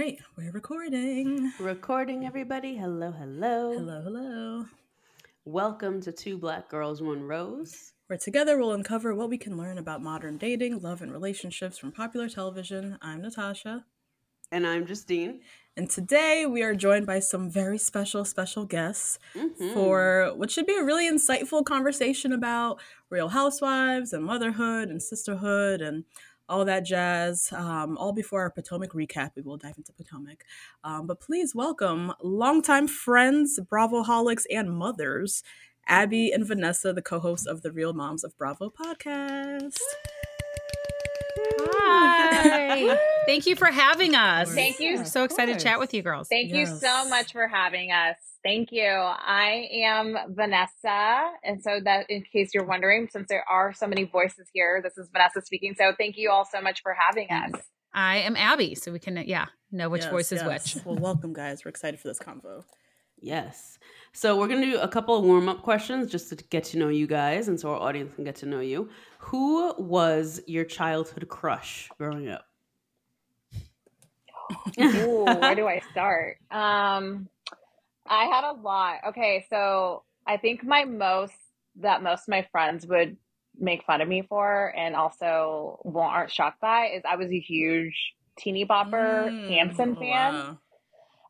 Great, we're recording. Recording, everybody. Hello, hello. Hello, hello. Welcome to Two Black Girls, One Rose. Where together we'll uncover what we can learn about modern dating, love, and relationships from popular television. I'm Natasha. And I'm Justine. And today we are joined by some very special, special guests Mhm. for what should be a really insightful conversation about real housewives and motherhood and sisterhood and all that jazz. Um, all before our Potomac recap, we will dive into Potomac. Um, but please welcome longtime friends, Bravo holics, and mothers, Abby and Vanessa, the co-hosts of the Real Moms of Bravo podcast. Hi. Thank you for having us. Thank you. I'm so excited to chat with you girls. Thank you so much for having us. Thank you. I am Vanessa. And so that in case you're wondering, since there are so many voices here, this is Vanessa speaking. So thank you all so much for having us. I am Abby, so we can yeah know which Yes, voice is yes. which. Well, welcome, guys. We're excited for this convo. Yes. So we're going to do a couple of warm up questions just to get to know you guys and so our audience can get to know you. Who was your childhood crush growing up? Ooh, where do I start? Um, I had a lot. Okay, so I think my most that most of my friends would make fun of me for, and also won't aren't shocked by, is I was a huge teeny bopper Mm, Hanson fan. wow.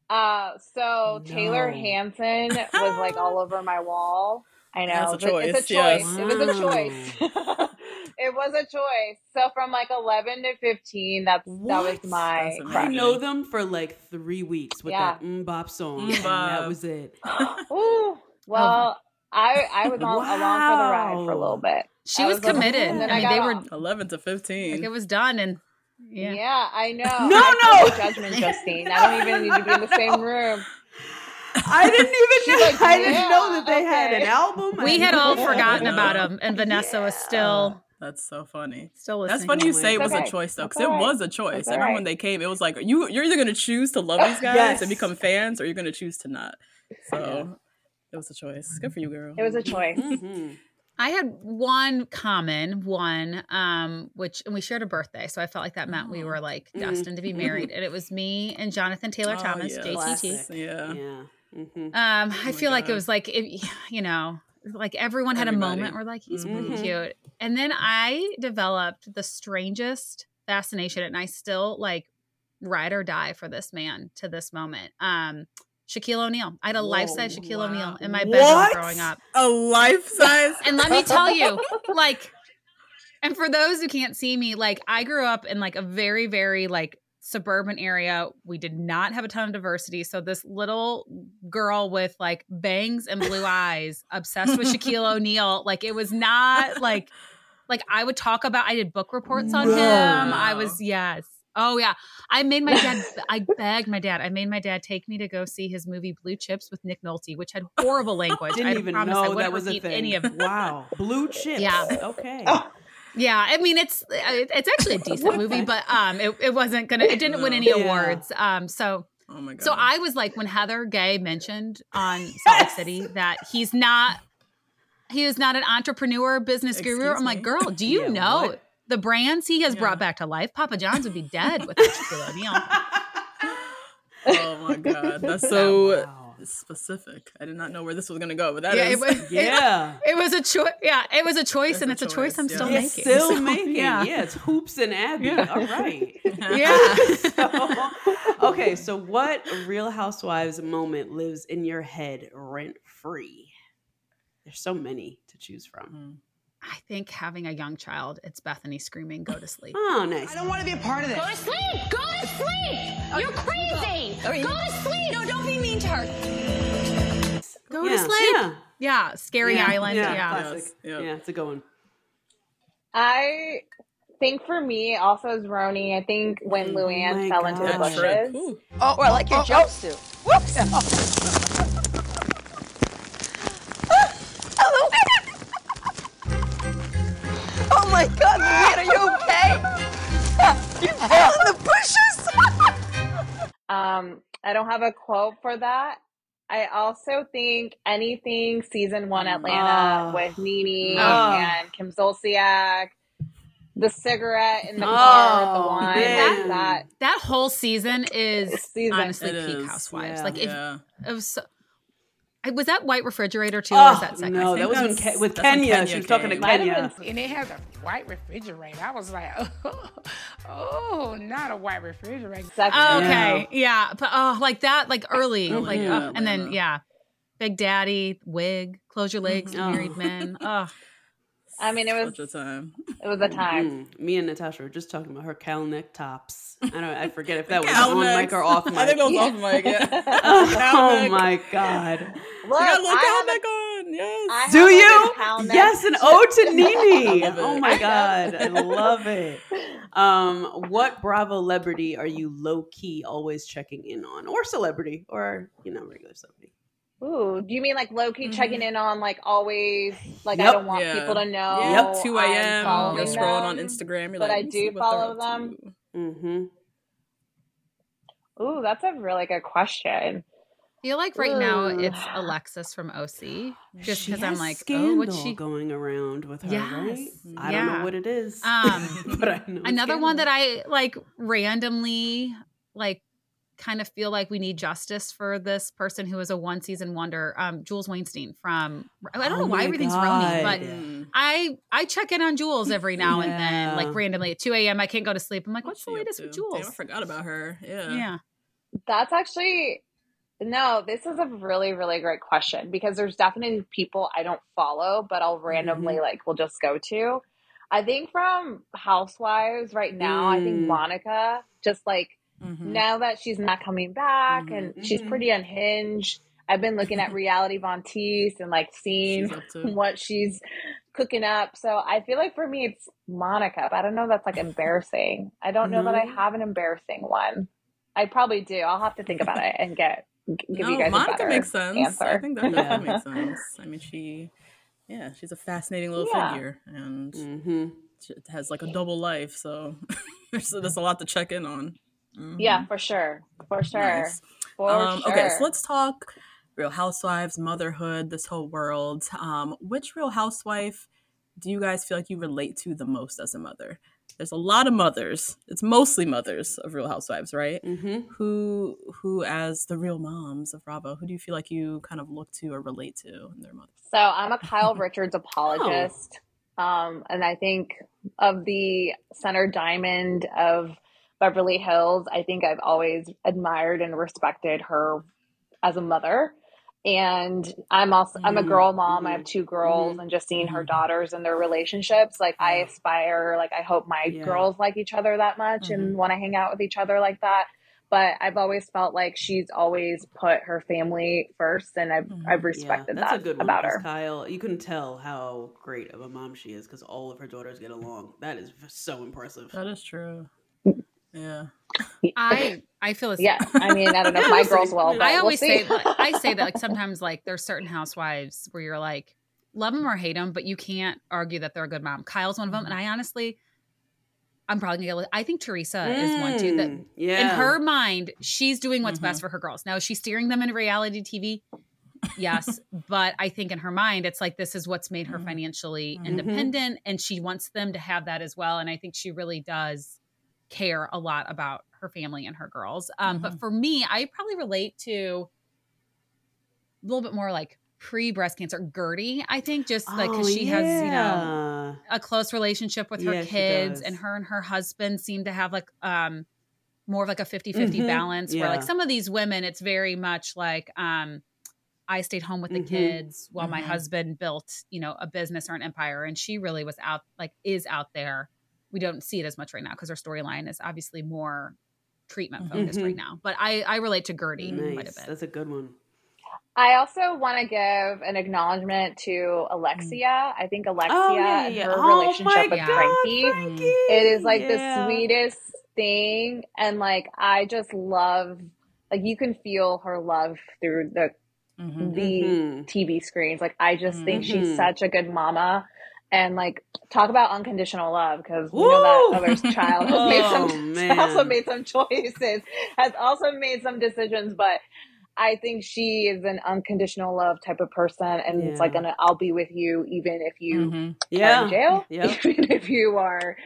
Uh, so Taylor Hanson was like all over my wall. I know That's a but it's a choice, choice. yes. It was a choice. it was a choice. So from like eleven to fifteen, that's that was my I know them for like three weeks with Yeah. that MMMBop song. Mm and that was it. Ooh, well, I I was on, along for the ride for a little bit. She I was was committed. and I I mean, got they were 11 to 15. like it was done, and Yeah, yeah. I know. No, I no. no judgment, Justine. I don't even need to be in the same room. I didn't even know. like, I didn't know that they "Yeah, had an album. We had all forgotten Yeah. about them, and Vanessa was still That's so funny. still listening. That's funny you say it It's was a choice though, because it alright. was a choice. It's I remember alright. when they came, it was like you you're either gonna choose to love these guys Yes. and become fans, or you're gonna choose to not. So it was a choice. Good for you, girl. It was a choice. Mhm. I had one common one, um, which and we shared a birthday, so I felt like that meant we Oh. were like Mhm. destined to be married, and it was me and Jonathan Taylor Oh, Thomas, yes. JTT. Classic. Yeah. Yeah. Mhm. Um, I Oh my feel like it was like it, you know, like everyone had Everybody. a moment where like he's Mhm. pretty cute, and then I developed the strangest fascination, and I still like ride or die for this man to this moment. Um, Shaquille O'Neal. I had a life size Shaquille wow. O'Neal in my bedroom What? growing up. A life size. And let me tell you, like, and for those who can't see me, like, I grew up in like a very, very like suburban area. We did not have a ton of diversity. So this little girl with like bangs and blue eyes, obsessed with Shaquille O'Neal, like it was not like like I would talk about. I did book reports on him. I was yes. Oh yeah, I made my dad. I begged my dad. I made my dad take me to go see his movie Blue Chips with Nick Nolte, which had horrible language. I didn't I even promise I know wouldn't that was a thing. any of wow, blue chips. Yeah. Okay. yeah, I mean it's it's actually a decent movie, but um, it, it wasn't gonna it didn't win any Yeah. awards. Um, so Oh my god. so I was like when Heather Gay mentioned on Salt Lake City that he's not he is not an entrepreneur business guru. Excuse I'm like, girl, do you Yeah, know what? the brands he has Yeah. brought back to life, Papa John's would be dead without Shaquille O'Neal. Oh my god, that's so Wow. Specific. I did not know where this was gonna go, but that Yeah, is. it was- Yeah. It was a choice. Yeah, it was a choice, It's and a it's a choice I'm choice, still yeah. Yeah, making. still So, making. Yeah. Yeah. it's hoops and Abby. Yeah. All right. Yeah. so, okay, so what Real Housewives moment lives in your head rent free? There's so many to choose from. Mm. I think having a young child, it's Bethenny screaming, "Go to sleep." Oh, nice. I don't want to be a part of this. Go to sleep! Go to sleep! You're crazy! Go to sleep! No, don't be mean to her. Go Yeah, to sleep. Yeah. Yeah, Scary Yeah, Island. Yeah, Yeah. classic. Yeah. Yeah, it's a good one. I think for me also as RHONY. I think when Oh Luann my fell into the God. That bushes. Ooh. Oh, oh I like your oh, jumpsuit. Oh. Whoops. Um, I don't have a quote for that. I also think anything season one Atlanta Oh. with Nene Oh. and Kim Zolciak, the cigarette in the car with the Oh, wine, man. that That whole season is Season. honestly It peak is, Housewives. yeah. Like if yeah. it was, so, I- was that White Refrigerator too, or was Oh, that second? no, that was when Ke- with Kenya. Kenya She was talking to came. Kenya. been- And it has a white refrigerator. I was like, oh, oh not a white refrigerator. second. Oh, okay, yeah. but oh, like that, like early, Oh, like, yeah, uh, and then yeah, Big Daddy, wig, close your legs, Mhm. married men. Oh, I mean, it was Such a time. it was a time. Mm, me and Natasha were just talking about her cowl neck tops. I don't. I forget if that was Cow on necks. mic or off mic. I think that was Yeah. off mic. Yeah. oh, Cow neck. my god! Look, You got a little I cow have a- neck on. Yes. I Do a you? cow neck. Yes, an ode to Nene. I love oh my god, I love it. Um, what Bravo celebrity are you low key always checking in on, or celebrity, or you know regular celebrity? Ooh, do you mean like low key checking in on like always? Like I don't want Mm-hmm. Yeah. people to know. Yep. 2 I'm a.m. following You're scrolling on. Instagram. You're but like, I do see what they're follow them. Mm-hmm. Ooh, that's a really good question. I feel like right now it's Alexis from OC, just because I'm like, oh, scandal what's she? going around with her, right? Yes. I don't know what it is, Um, but I know Another one that. I like randomly like kind of feel like we need justice for this person who is a one season wonder. Um, Jules Wainstein from I don't Oh know why my everything's RHONY, but God. Mm. I I check in on Jules every now and then, like randomly at 2 a.m. I can't go to sleep. I'm like, what's What's the latest with Jules? Damn, I forgot about her. Yeah. Yeah. That's actually no, this is a really, really great question because there's definitely people I don't follow, but I'll randomly Mm-hmm. like will just go to. I think from Housewives right now, I think Mm. Monica just like Mhm. now that she's not coming back Mhm. and she's pretty unhinged. I've been looking at reality Von Tease and like seeing She's what she's cooking up. So I feel like for me it's Monica, but I don't know if that's like embarrassing. I don't know that I have an embarrassing one. I probably do. I'll have to think about it and get give no, you guys Monica better makes sense. answer. I think that Yeah. makes sense. I mean, she, yeah, she's a fascinating little Yeah. figure, and Mm-hmm. she has like a double life. So there's, there's a lot to check in on. Mhm. Yeah, for sure. For sure. Nice. For Um, sure. Okay, so let's talk Real Housewives, motherhood, this whole world. Um, which Real Housewife do you guys feel like you relate to the most as a mother? There's a lot of mothers. It's mostly mothers of Real Housewives, right? Mm-hmm. Who, who, as the real moms of Bravo, who do you feel like you kind of look to or relate to in their mother? So I'm a Kyle Richards apologist. Um, and I think of the center diamond of Beverly Hills, I think I've always admired and respected her as a mother. And I'm also I'm a Mhm, girl mom. I have two girls, and just seeing her daughters and their relationships, like I aspire, like I hope my Yeah. girls like each other that much and want to hang out with each other like that. But I've always felt like she's always put her family first, and I've Mhm. I've Yeah, respected that's that a good one. about 'cause her. Kyle, you can tell how great of a mom she is because all of her daughters get along. That is so impressive. That is true. Yeah. I I feel the Yeah, I mean, I don't know if my girls see. will. But I we'll always see. say like, I say that like sometimes like there's certain housewives where you're like love them or hate them, but you can't argue that they're a good mom. Kyle's one of them, and I honestly, I'm probably gonna. Get, I think Teresa is one too. That Mm, yeah. in her mind, she's doing what's Mhm. best for her girls. Now, is she steering them into reality TV? yes, but I think in her mind, it's like this is what's made her Mhm. financially Mhm. independent, and she wants them to have that as well. And I think she really does care a lot about her family and her girls. Um, But for me, I probably relate to a little bit more like pre breast cancer Gertie. I think just like because Oh, she has you know a close relationship with her Yeah, kids and her and her husband seem to have like um more of like a 50-50 Mhm. balance where like some of these women it's very much like um I stayed home with the Mhm. kids while my Mhm. husband built, you know, a business or an empire and she really was out like is out there. We don't see it as much right now because her storyline is obviously more treatment focused Mhm. right now. But I I relate to Gertie quite a bit. That's a good one. I also want to give an acknowledgement to Alexia. I think Alexia Oh, yeah, and her Oh, relationship with God, Frankie. Frankie. It is like Yeah. the sweetest thing. And like, I just love, like, you can feel her love through the, Mhm. the Mhm. TV screens. Like, I just think she's such a good mama. And like, talk about unconditional love because we know that other child has made Oh, some, man. also made some choices, has also made some decisions, but I think she is an unconditional love type of person, and it's like Yeah. an "I'll be with you" even if you Mhm. are Yeah. in jail, Yep. even if you are,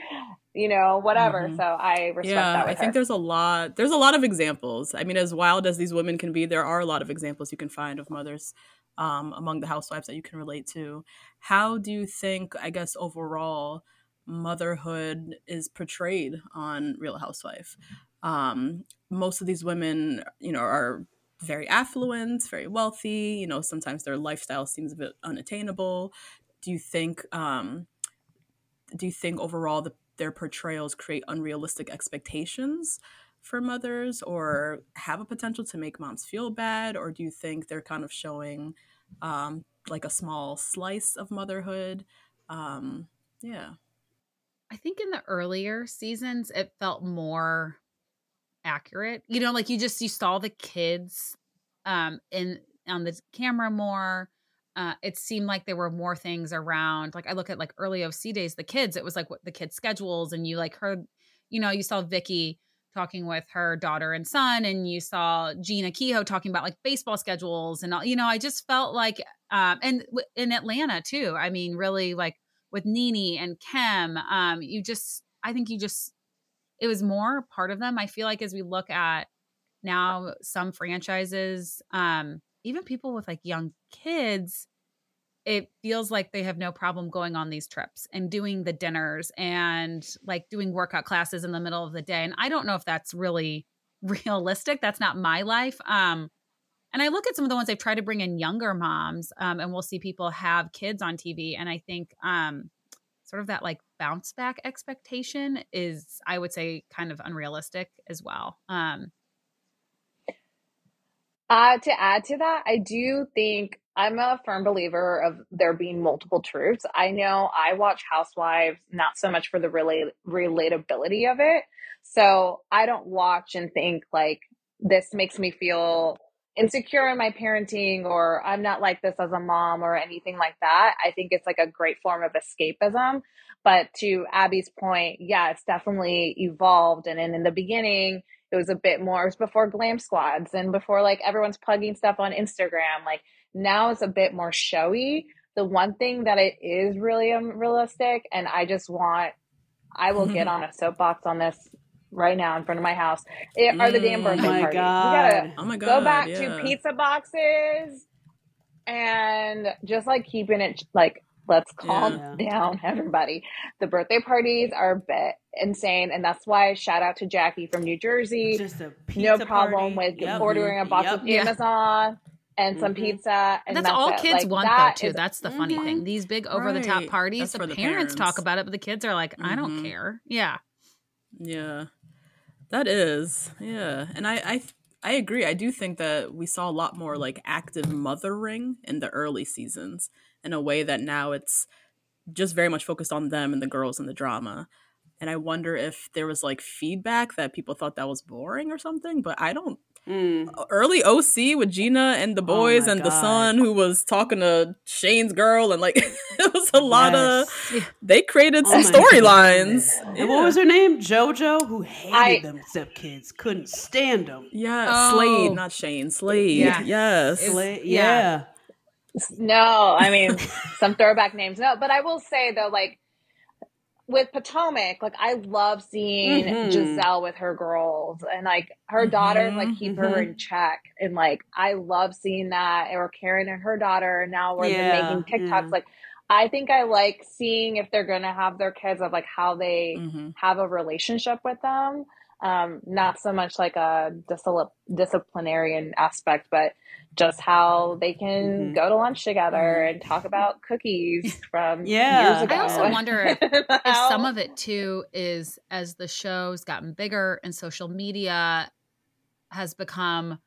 you know, whatever. Mhm. So I respect yeah, that. I think her. there's a lot. There's a lot of examples. I mean, as wild as these women can be, there are a lot of examples you can find of mothers um, among the housewives that you can relate to. How do you think, I guess, overall, motherhood is portrayed on Real Housewife? Um, most of these women, you know, are very affluent, very wealthy. You know, sometimes their lifestyle seems a bit unattainable. Do you think? Um, do you think overall the, their portrayals create unrealistic expectations for mothers or have a potential to make moms feel bad or do you think they're kind of showing um, like a small slice of motherhood um, yeah I think in the earlier seasons it felt more accurate. You know, like you just you saw the kids um in on the camera more. Uh it seemed like there were more things around. Like I look at like early OC days, the kids, it was like what the kids' schedules and you like heard, you know, you saw Vicki talking with her daughter and son and you saw Jeana Keough talking about like baseball schedules and all, you know, I just felt like um and w- in Atlanta too. I mean, really like with Nene and Kim, um, you just I think you just it was more part of them. I feel like as we look at now some franchises, um, even people with like young kids, it feels like they have no problem going on these trips and doing the dinners and like doing workout classes in the middle of the day. And I don't know if that's really realistic. That's not my life. Um, and I look at some of the ones they've tried to bring in younger moms, um, and we'll see people have kids on TV. And I think um, sort of that like bounce back expectation is, I would say, kind of unrealistic as well. Um, Uh, to add to that, I do think I'm a firm believer of there being multiple truths. I know I watch Housewives not so much for the relate relatability of it. So I don't watch and think like this makes me feel insecure in my parenting or I'm not like this as a mom or anything like that. I think it's like a great form of escapism. But to Abby's point, yeah, it's definitely evolved. And in the beginning, it was a bit more, it was before glam squads and before like everyone's plugging stuff on Instagram. Like now it's a bit more showy. The one thing that it is really unrealistic, and I just want, I will get on a soapbox on this right now in front of my house, it, are the damn Mm, birthday oh my parties. God. We gotta oh my god go back yeah. to pizza boxes and just like keeping it like let's calm Yeah. down everybody the birthday parties are a bit insane and that's why shout out to jackie from new jersey Just a no problem party. with Yep. ordering a box Yep. of Yeah. amazon and some Mhm. pizza and that's, all it. kids Like, want that though too. is- that's the funny Mhm. thing. These big over the top Right. parties, That's the, for the parents, talk about it, but the kids are like, I don't Mhm. care. Yeah. Yeah, that is. Yeah, and I, I, I agree. I do think that we saw a lot more like active mothering in the early seasons in a way that now it's just very much focused on them and the girls and the drama. And I wonder if there was like feedback that people thought that was boring or something. But I don't. Mm. Early OC with Jeana and the boys my and the son who was talking to Shane's girl and like it was a lot of they created Oh some storylines. And what was her name? JoJo, who hated I- them stepkids, couldn't stand them. Yeah, Oh. Slade, not Shane. Slade. Yeah. Yes. It was- yeah. yeah. No, I mean some throwback names. No, but I will say though, like with Potomac, like I love seeing Mhm. Gizelle with her girls and like her daughter, like keep her in check. And like I love seeing that. Or Karen and her daughter, and now we're Yeah, making TikToks. yeah. Like I think I like seeing if they're gonna have their kids of like how they Mm-hmm. have a relationship with them. Um, not so much like a discipl- disciplinarian aspect, but just how they can Mhm. go to lunch together and talk about cookies from Yeah. years ago. I also wonder if, if some of it too is as the show's gotten bigger and social media has become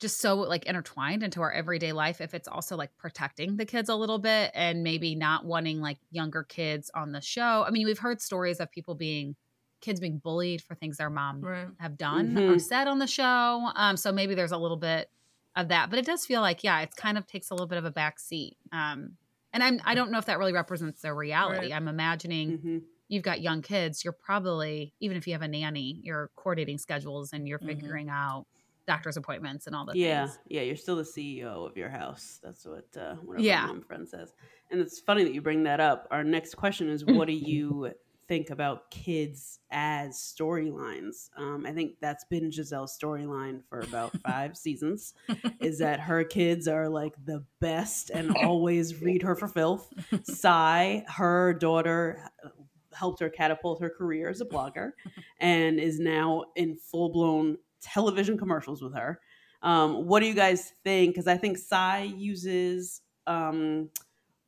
just so like intertwined into our everyday life if it's also like protecting the kids a little bit and maybe not wanting like younger kids on the show i mean we've heard stories of people being kids being bullied for things their mom Right. have done or Mhm. said on the show um so maybe there's a little bit of that but it does feel like yeah it's kind of takes a little bit of a back seat um and i'm i don't know if that really represents their reality Right. i'm imagining Mhm. you've got young kids, you're probably even if you have a nanny, you're coordinating schedules and you're Mhm. figuring out doctor's appointments and all the Yeah, things. yeah, you're still the CEO of your house. That's what uh, one of Yeah. my mom friend says. And it's funny that you bring that up. Our next question is, what do you think about kids as storylines? Um, I think that's been Gizelle's storyline for about five seasons. Is that her kids are like the best and always read her for filth. Sai, her daughter, uh, helped her catapult her career as a blogger and is now in full blown television commercials with her. Um, what do you guys think? Because I think Sai uses um,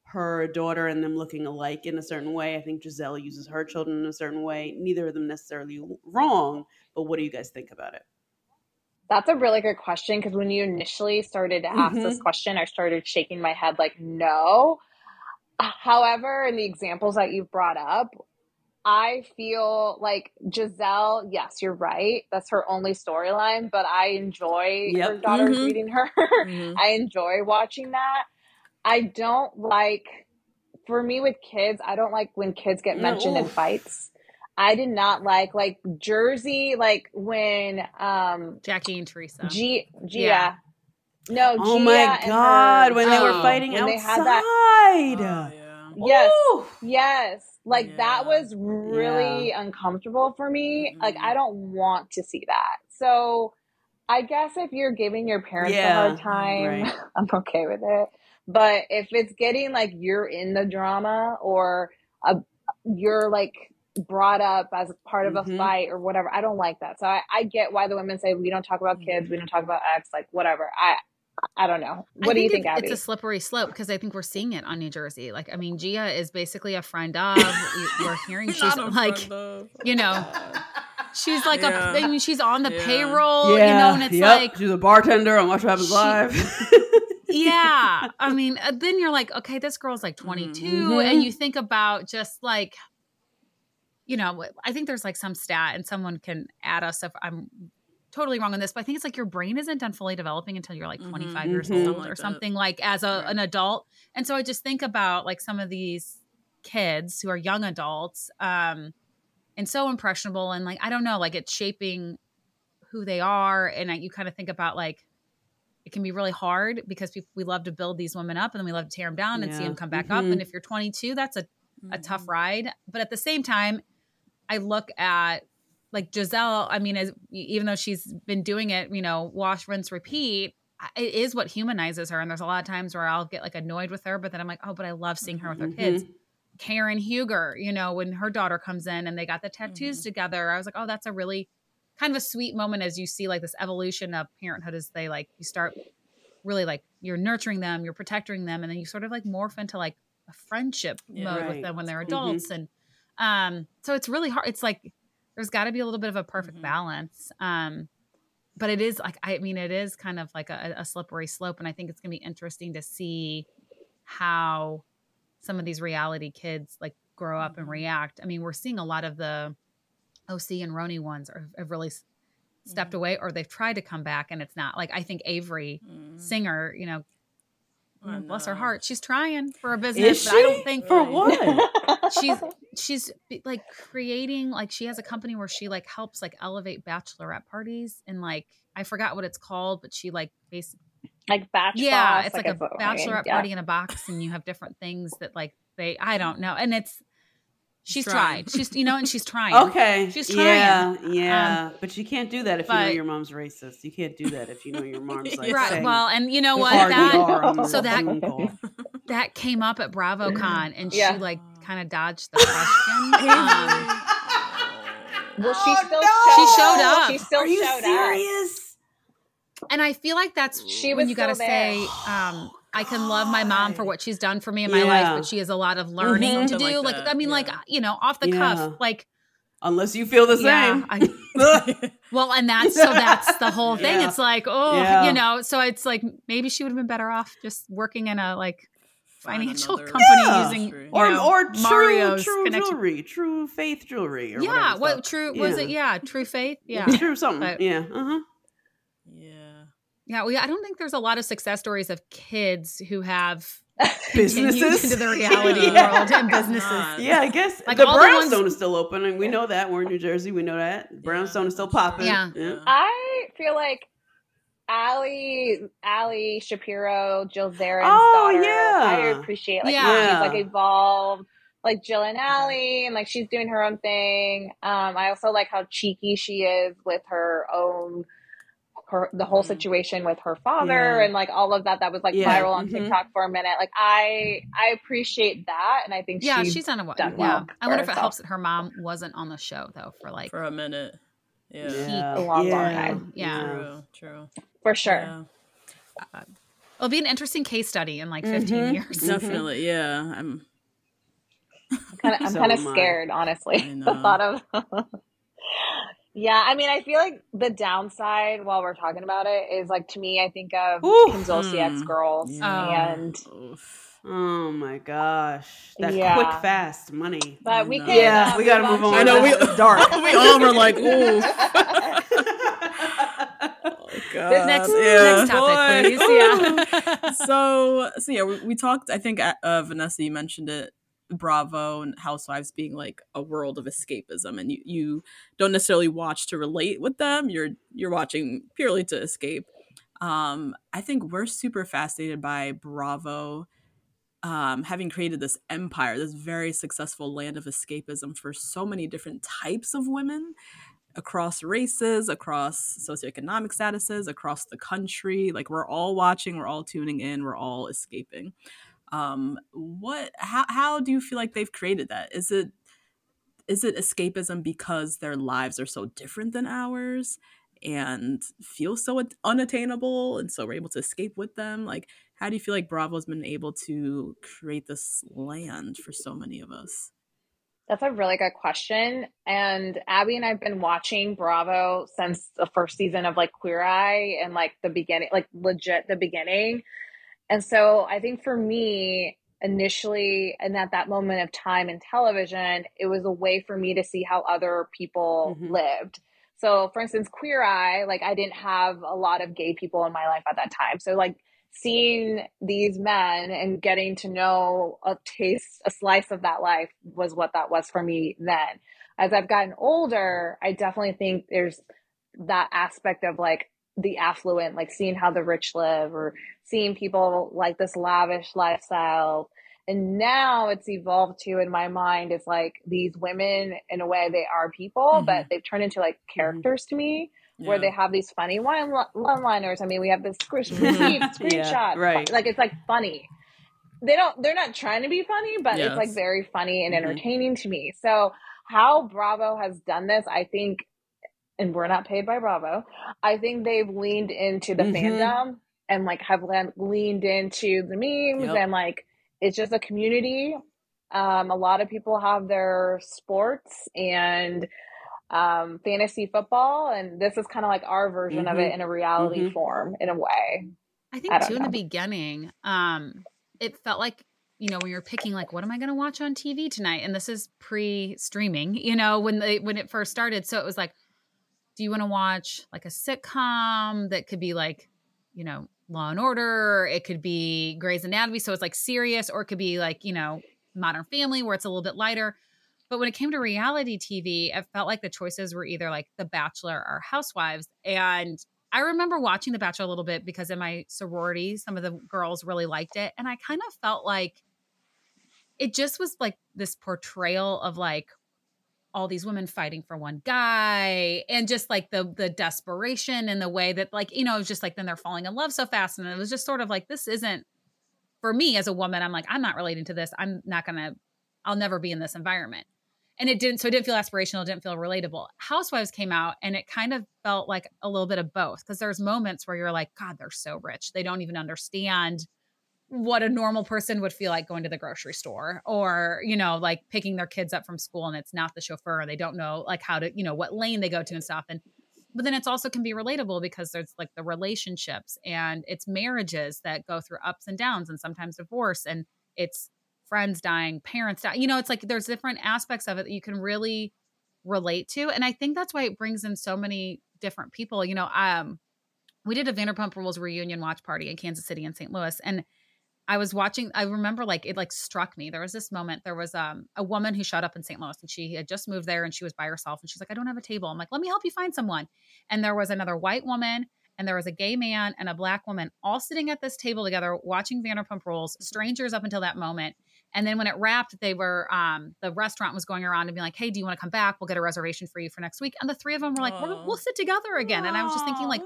her daughter and them looking alike in a certain way. I think Gizelle uses her children in a certain way. Neither of them necessarily wrong, but what do you guys think about it? That's a really good question because when you initially started to ask this Mhm. question, I started shaking my head like, no. However, in the examples that you've brought up, I feel like Gizelle, yes, you're right. That's her only storyline, but I enjoy her daughter Mhm. reading her. Mhm. I enjoy watching that. I don't like, for me with kids, I don't like when kids get No, mentioned in fights. I did not like like Jersey, like when um Jackie and Teresa. G Gia. Yeah. No, Oh Gia my God, her when they were Oh, fighting when they outside. had that- Oh, yeah. Yes. Ooh. Yes. Like that was really uncomfortable for me. Like Mhm. I don't want to see that. So I guess if you're giving your parents a hard time, right. I'm okay with it. But if it's getting like you're in the drama or a, you're like brought up as part of Mhm. a fight or whatever, I don't like that. So I, I get why the women say we don't talk about kids, we don't talk about ex, like whatever. I I don't know. What I do you think, it- Abby? It's a slippery slope because I think we're seeing it on New Jersey. Like, I mean, Gia is basically a friend of. we, we're hearing she's like, you know, she's like Yeah. a. I mean, she's on the Yeah. payroll, you know, and it's yep. like, she's a bartender on Watch What Happens She- Live. yeah. I mean, uh, then you're like, okay, this girl's like 22, Mhm. and you think about just like, you know, I think there's like some stat, and someone can add us if I'm totally wrong on this, but I think it's like your brain isn't done fully developing until you're like Mhm. 25 years Mhm. old like or that. something like as a, Right. an adult. And so I just think about like some of these kids who are young adults um and so impressionable and like I don't know, like it's shaping who they are and I, you kind of think about like it can be really hard because we, we love to build these women up and then we love to tear them down and see them come back up. Mhm. And if you're 22, that's a, a Mhm. tough ride. But at the same time, I look at like Gizelle. I mean, as even though she's been doing it, you know, wash, rinse, repeat, it is what humanizes her. And there's a lot of times where I'll get like annoyed with her, but then I'm like, oh, but I love seeing her with her kids. Karen Huger, you know, when her daughter comes in and they got the tattoos together, I was like, oh, that's a really kind of a sweet moment as you see like this evolution of parenthood as they like you start really like you're nurturing them, you're protecting them, and then you sort of like morph into like a friendship Yeah. mode Right. with them when they're Mhm. adults. And um, so it's really hard. It's like there's got to be a little bit of a perfect Mhm. balance. Um, but it is like I mean, it is kind of like a, a slippery slope, and I think it's gonna be interesting to see how some of these reality kids like grow up and Mhm. react. I mean, we're seeing a lot of the OC and RHONY ones are, have really stepped Mhm. away, or they've tried to come back, and it's not like I think Avery Mhm. Singer, you know, I bless her heart, she's trying for a business, but I don't think For what? she's she's like creating like she has a company where she like helps like elevate bachelorette parties and like I forgot what it's called, but she like basically like batch yeah, it's like, a I mean. bachelorette Yeah. party in a box, and you have different things that like they. I don't know, and it's she's Trying. tried. She's you know, and she's trying. Okay. she's trying. Yeah, yeah. Um, but you can't do that if you know your mom's racist. You can't do that if you know your mom's like right. Well, and you know what? That R on the so that that came up at BravoCon, and Yeah. she like kind of dodged the question. um, Well, she still She showed showed up. up. She still Are you showed serious? and I feel like that's She when you got to say, um, I can love my mom for what she's done for me in my life, but she has a lot of learning Mhm. to do. like Like, I mean, like you know, off the Yeah. cuff, like Unless you feel the yeah. same. I, well, and that's so that's the whole thing. Yeah. It's like, oh, Yeah. you know, so it's like maybe she would have been better off just working in a like financial company Yeah. using you or know, or true Mario's true connection. jewelry, true faith jewelry, or Yeah, whatever what the fuck. true was it? Yeah, True Faith. Yeah, true something. But- yeah, uh huh. Yeah. Yeah. We, I don't think there's a lot of success stories of kids who have Businesses into the reality Yeah. world and businesses. Yeah, I guess Like, the all the ones- brownstone is still open, and we know that we're in New Jersey. We know that brownstone is still popping. Yeah. yeah. I feel like Ali, Ali Shapiro, Jill Zarin's Oh, daughter. yeah. I appreciate like Yeah. she's like evolved. Like Jill and Ali, and like she's doing her own thing. Um, I also like how cheeky she is with her own, her the whole Mhm. situation with her father, Mm-hmm. Yeah. and like all of that that was like Yeah, viral on mhm. TikTok for a minute. Like I, I appreciate that, and I think Yeah, she's, she's done a well. done yeah, well I wonder for if it helps that her mom wasn't on the show though for like For a minute. Yeah. Yeah. a long, long Yeah. time yeah. True. True. for sure. Yeah. It'll be an interesting case study in like 15 Mhm. years. Definitely. Yeah. I'm. Kinda, I'm kind of am I. scared, honestly. I The thought of. yeah, I mean, I feel like the downside while we're talking about it is like to me, I think of Ooh. Kim Zolciak's Hmm. girls, Yeah. and Oof. Oh my gosh, that Yeah. quick fast money. but we can. Yeah, uh, we gotta move move on. I know, we- That's dark. we all were like, ooh. Oh, God. Next, yeah. next topic, please. Yeah. so so yeah we, we talked i think uh, vanessa you mentioned it bravo and housewives being like a world of escapism and you, you don't necessarily watch to relate with them you're you're watching purely to escape um i think we're super fascinated by bravo um, having created this empire, this very successful land of escapism for so many different types of women across races, across socioeconomic statuses, across the country. Like we're all watching, we're all tuning in, we're all escaping. Um, what? How? How do you feel like they've created that? Is it is it escapism because their lives are so different than ours and feel so unattainable, and so we're able to escape with them? Like, how do you feel like Bravo's been able to create this land for so many of us? That's a really good question. And Abby and I've been watching Bravo since the first season of like Queer Eye and like the beginning, like legit the beginning. And so I think for me, initially, and at that moment of time in television, it was a way for me to see how other people Mhm. lived. So, for instance, Queer Eye, like I didn't have a lot of gay people in my life at that time. So, like, seeing these men and getting to know a taste, a slice of that life was what that was for me then. As I've gotten older, I definitely think there's that aspect of like the affluent, like seeing how the rich live or seeing people like this lavish lifestyle. And now it's evolved to, in my mind, is like these women, in a way, they are people, but they've turned into like characters to me where Yeah. they have these funny one liners. I mean, we have this screen- Yeah, screenshot, right. Like it's like funny. They don't. They're not trying to be funny, but it's like very funny and Mhm. entertaining to me. So how Bravo has done this, I think, and we're not paid by Bravo. I think they've leaned into the Mhm. fandom and like have leaned into the memes Yep. and like it's just a community. Um, a lot of people have their sports and um, fantasy football, and this is kind of like our version of it Mhm. in a reality Mhm. form, in a way. I think I don't too in the beginning, um, it felt like you know when you're picking like what am I going to watch on TV tonight, and this is pre-streaming. You know when they when it first started, so it was like, do you want to watch like a sitcom that could be like, you know, Law and Order? It could be Grey's Anatomy, so it's like serious, or it could be like you know Modern Family, where it's a little bit lighter. But when it came to reality TV, it felt like the choices were either like The Bachelor or Housewives, and I remember watching The Bachelor a little bit because in my sorority, some of the girls really liked it. And I kind of felt like it just was like this portrayal of like all these women fighting for one guy and just like the the desperation and the way that like you know it was just like then they're falling in love so fast and it was just sort of like this isn't for me as a woman i'm like i'm not relating to this. I'm not gonna i'll never be in this environment. And it didn't so it didn't feel aspirational it didn't feel relatable. Housewives came out and it kind of felt like a little bit of both because there's moments where you're like god they're so rich. They don't even understand what a normal person would feel like going to the grocery store or you know like picking their kids up from school and it's not the chauffeur and they don't know like how to you know what lane they go to and stuff and but then it's also can be relatable because there's like the relationships and it's marriages that go through ups and downs and sometimes divorce and it's friends dying parents dying you know it's like there's different aspects of it that you can really relate to and i think that's why it brings in so many different people you know um we did a vanderpump rules reunion watch party in kansas city and st louis and I was watching, I remember like it like struck me. There was this moment, there was um a woman who showed up in St. Louis and she had just moved there and she was by herself and she's like, I don't have a table. I'm like, let me help you find someone. And there was another white woman and there was a gay man and a black woman all sitting at this table together watching Vanderpump Rules, strangers up until that moment. And then when it wrapped, they were um the restaurant was going around and being like, "Hey, do you want to come back? We'll get a reservation for you for next week." And the three of them were like, we'll, "We'll sit together again." And I was just thinking, like,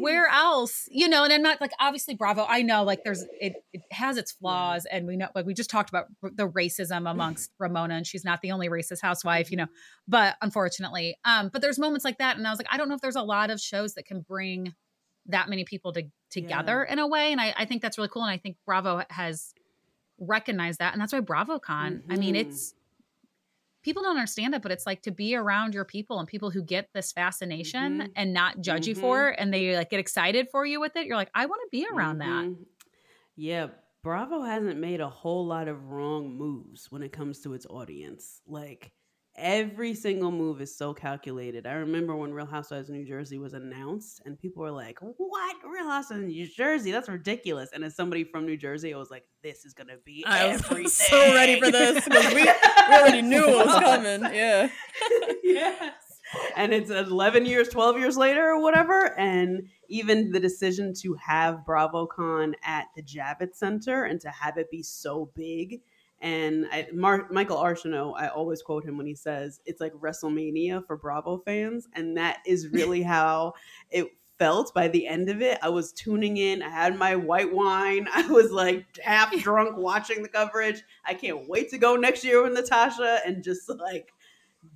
where else you know and i'm not like obviously bravo i know like there's it, it has its flaws and we know like we just talked about the racism amongst ramona and she's not the only racist housewife you know but unfortunately um but there's moments like that and i was like i don't know if there's a lot of shows that can bring that many people to, together yeah. in a way and I, I think that's really cool and i think bravo has recognized that and that's why bravocon mm-hmm. i mean it's people don't understand it, but it's like to be around your people and people who get this fascination mm-hmm. and not judge mm-hmm. you for it and they like get excited for you with it. You're like, I want to be around mm-hmm. that. Yeah. Bravo hasn't made a whole lot of wrong moves when it comes to its audience. Like every single move is so calculated. I remember when Real Housewives of New Jersey was announced, and people were like, "What Real Housewives of New Jersey? That's ridiculous!" And as somebody from New Jersey, I was like, "This is gonna be I everything." was so ready for this because we, we already knew it was coming. Yeah. yes. And it's 11 years, 12 years later, or whatever. And even the decision to have BravoCon at the Javits Center and to have it be so big and I, Mar- Michael Arceneaux, I always quote him when he says it's like WrestleMania for Bravo fans, and that is really how it felt by the end of it. I was tuning in. I had my white wine. I was like half drunk watching the coverage. I can't wait to go next year with Natasha and just like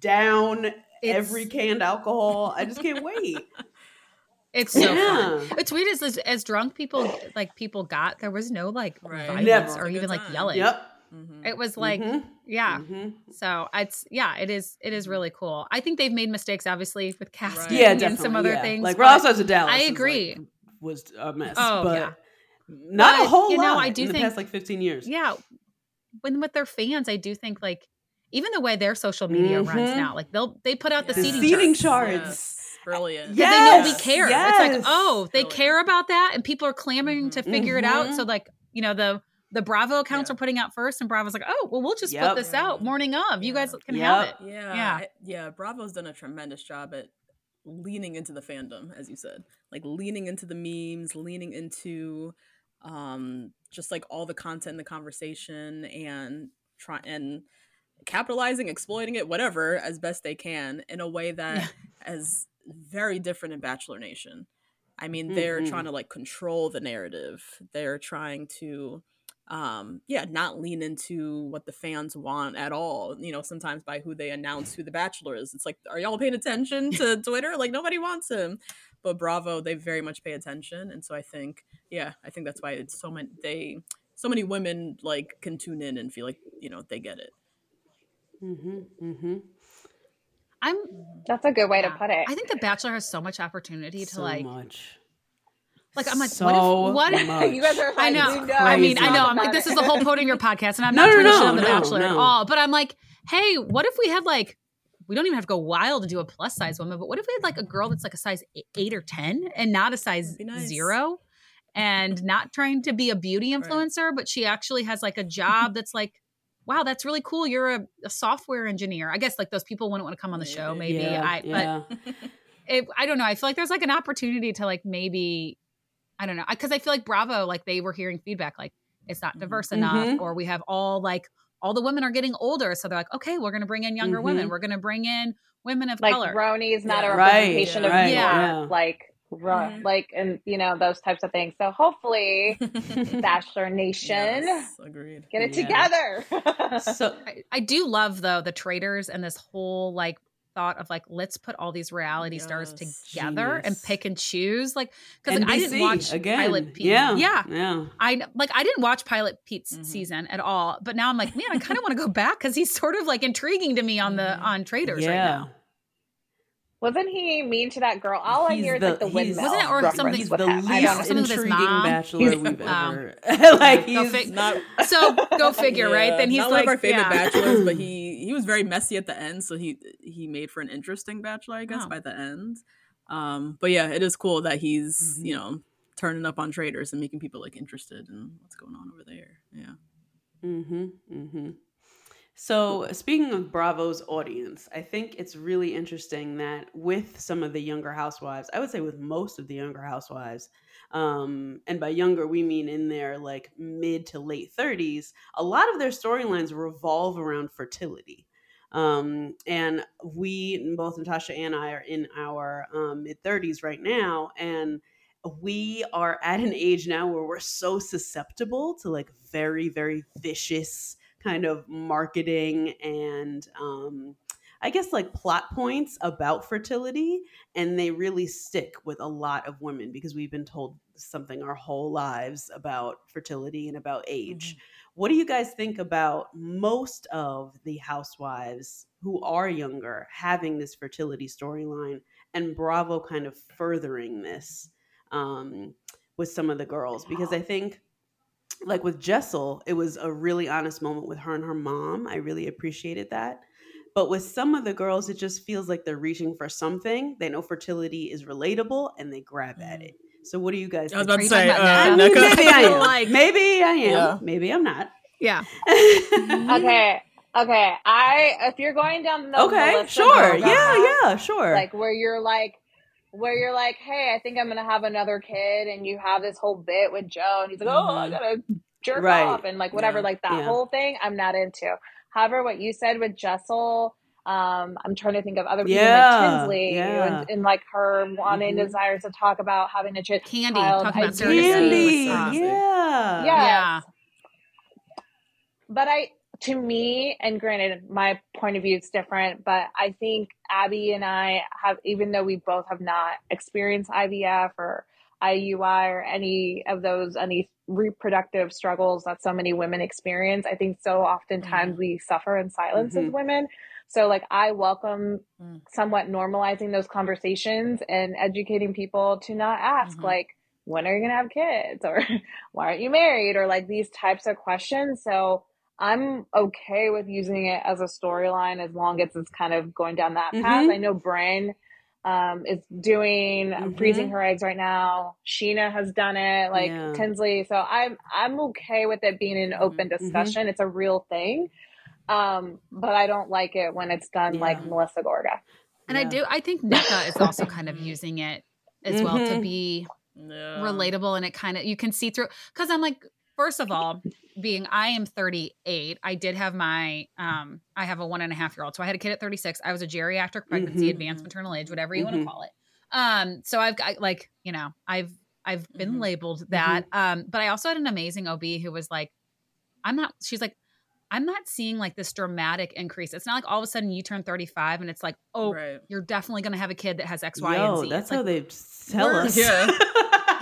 down it's, every canned alcohol. I just can't wait. It's so yeah. fun. It's weird as as drunk people like people got there was no like right. violence Never. or even like yelling. Yep. Mm-hmm. It was like, mm-hmm. yeah. Mm-hmm. So it's yeah, it is. It is really cool. I think they've made mistakes, obviously, with casting right. yeah, and some other yeah. things. Like Ross of Dallas. I agree. Like, was a mess. Oh but yeah. Not but, a whole you know, lot I do in think, the past like 15 years. Yeah. When with their fans, I do think like even the way their social media runs mm-hmm. now, like they'll they put out the, the seating, seating charts. charts. Yes. Brilliant. Yeah, they know we care. Yes. It's like, oh, they Brilliant. care about that, and people are clamoring to figure it out. So, like, you know, the the Bravo accounts yeah. are putting out first, and Bravo's like, oh, well, we'll just yep. put this out morning of. You guys can yep. have it. Yeah, yeah, yeah. Bravo's done a tremendous job at leaning into the fandom, as you said, like leaning into the memes, leaning into um just like all the content in the conversation, and try and capitalizing, exploiting it, whatever, as best they can in a way that yeah. is very different in Bachelor Nation. I mean, they're mm-hmm. trying to like control the narrative. They're trying to um yeah not lean into what the fans want at all you know sometimes by who they announce who the bachelor is. It's like are y'all paying attention to twitter? Like nobody wants him. But bravo they very much pay attention and so i think yeah i think that's why it's so many they so many women like can tune in and feel like you know they get it. Mm-hmm mm-hmm. I'm that's a good way yeah. to put it. I think the bachelor has so much opportunity to so like much like I'm like, so what if what? if, you guys are? I know. I mean, I know. I'm like, this is the whole podium your podcast, and I'm not no, trying no, to shit on The Bachelor at all. But I'm like, hey, what if we had like, we don't even have to go wild to do a plus size woman, but what if we had like a girl that's like a size eight or ten and not a size nice. zero, and not trying to be a beauty influencer, right. but she actually has like a job that's like wow, that's really cool. You're a, a, software engineer. I guess like those people wouldn't want to come on the show, maybe. Yeah, I, yeah. but it, I don't know. I feel like there's like an opportunity to like maybe, I don't know, because I feel like Bravo, like they were hearing feedback, like it's not diverse enough, Mhm. or we have all like all the women are getting older, so they're like, okay, we're gonna bring in younger women, Mhm. we're gonna bring in women of like color. RHONY is not a Yeah. Right, representation of right, New York, yeah. like ro- like and you know those types of things. So hopefully, Bachelor Nation, Yes, agreed. get it Yeah. together. So I, I do love though the Traitors and this whole like thought of like let's put all these reality stars Yes. together and pick and choose like because I didn't watch again. Pilot Pete. Yeah, yeah. yeah. I like I didn't watch Pilot Pete's Mhm. season at all, but now I'm like, man, I kind of want to go back because he's sort of like intriguing to me on the Mhm. on Traitors right now. Wasn't he mean to that girl? All I He's hear is the- like the he's- windmill. Wasn't it or something- He's with the him. I don't least Something with intriguing bachelor He's- we've um, ever. like Go he's fig- Not So go figure, right? Then he's not like one of our favorite yeah. bachelors, but he he was very messy at the end, so he he made for an interesting bachelor, I guess, Oh. by the end. Um, but yeah, it is cool that he's you know turning up on Traitors and making people like interested in what's going on over there. Yeah. Mm-hmm. Mm-hmm. So speaking of Bravo's audience, I think it's really interesting that with some of the younger housewives, I would say with most of the younger housewives, um, and by younger we mean in their like mid to late thirties, a lot of their storylines revolve around fertility. Um, and we, both Natasha and I, are in our um, mid thirties right now, and we are at an age now where we're so susceptible to like very very vicious kind of marketing and um i guess like plot points about fertility and they really stick with a lot of women because we've been told something our whole lives about fertility and about age. What do you guys think about most of the housewives who are younger having this fertility storyline and bravo kind of furthering this um, with some of the girls? Because I think like with Jessel, it was a really honest moment with her and her mom. I really appreciated that. But with some of the girls, it just feels like they're reaching for something. They know fertility is relatable and they grab at it. So what do you guys I was think? about to Are you say, talking uh, about I mean, maybe I am. Like- maybe I am. Yeah. Maybe I'm not. Yeah. okay, okay. I if you're going down the okay, Melissa sure. Gorga Yeah, path, yeah, sure. like where you're like where you're like, hey, I think I'm gonna have another kid, and you have this whole bit with Joe, and he's like, oh, I Mhm. gotta jerk Right. off, and like whatever, Yeah. like that Yeah. whole thing, I'm not into. However, what you said with Jessel, um, I'm trying to think of other people Yeah, like Tinsley yeah. and, and like her wanting Mhm. desires to talk about having a ch- Kandi, child. talking about surrogacy. Kandi. see- Yeah. Yes. Yeah. but I, to me, and granted, my point of view is different, but I think Abby and I have, even though we both have not experienced IVF or IUI or any of those, any reproductive struggles that so many women experience, I think so oftentimes we suffer in silence as Mhm. women. So, like, I welcome Mm. somewhat normalizing those conversations and educating people to not ask, Mhm. like, when are you going to have kids? Or why aren't you married? Or like these types of questions. So, I'm okay with using it as a storyline as long as it's kind of going down that path. Mhm. I know Bryn um, is doing Mhm. freezing her eggs right now. Sheena has done it, like Yeah. Tinsley. So I'm I'm okay with it being an open Mhm. discussion. It's a real thing. Um, but I don't like it when it's done like Melissa Gorga. And I do I think Nneka is also kind of using it as well to Mhm. be Yeah. relatable and it kind of you can see through because i'm like first of all being i am 38 i did have my um i have a one and a half year old so i had a kid at 36 i was a geriatric pregnancy Mhm. advanced maternal age whatever you want Mhm. to call it um so i've got like you know i've i've been Mhm. labeled that um but i also had an amazing ob who was like i'm not she's like i'm not seeing like this dramatic increase it's not like all of a sudden you turn 35 and it's like oh Right. you're definitely going to have a kid that has x y Yo, and z that's like, how they tell us. Yeah.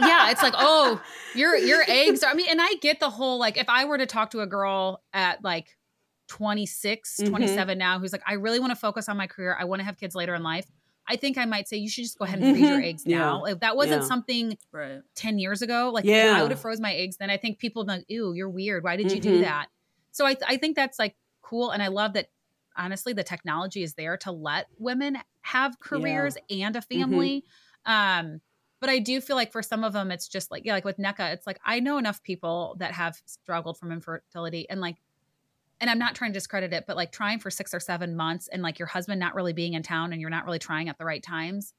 yeah it's like oh your your eggs are, i mean and i get the whole like if i were to talk to a girl at like 26 Mhm. 27 now who's like i really want to focus on my career i want to have kids later in life i think i might say you should just go ahead and freeze your Mhm. eggs Yeah. now if that wasn't Yeah. something Right. 10 years ago like Yeah. i would have froze my eggs then i think people would be like ew you're weird why did you do Mhm. that so I, th- I think that's like cool and i love that honestly the technology is there to let women have careers and a family um but i do feel like for some of them it's just like yeah like with Nneka it's like i know enough people that have struggled from infertility and like and i'm not trying to discredit it but like trying for six or seven months and like your husband not really being in town and you're not really trying at the right times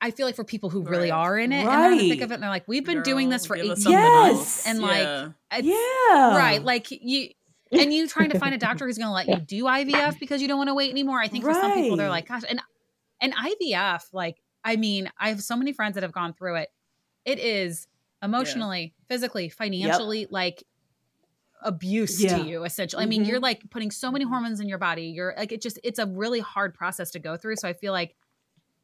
I feel like for people who really Right. are in it and then they think Right. of it and they're like, we've been doing this for eight us years. Yes. And like, it's, yeah. right. Like you, and you trying to find a doctor who's going to let you do IVF because you don't want to wait anymore. I think for some people they're like, gosh, and and IVF, like, I mean, I have so many friends that have gone through it. It is emotionally, physically, financially, like abuse Yeah. to you essentially. I mean, you're Mhm. like putting so many hormones in your body. You're like it just it's a really hard process to go through. So I feel like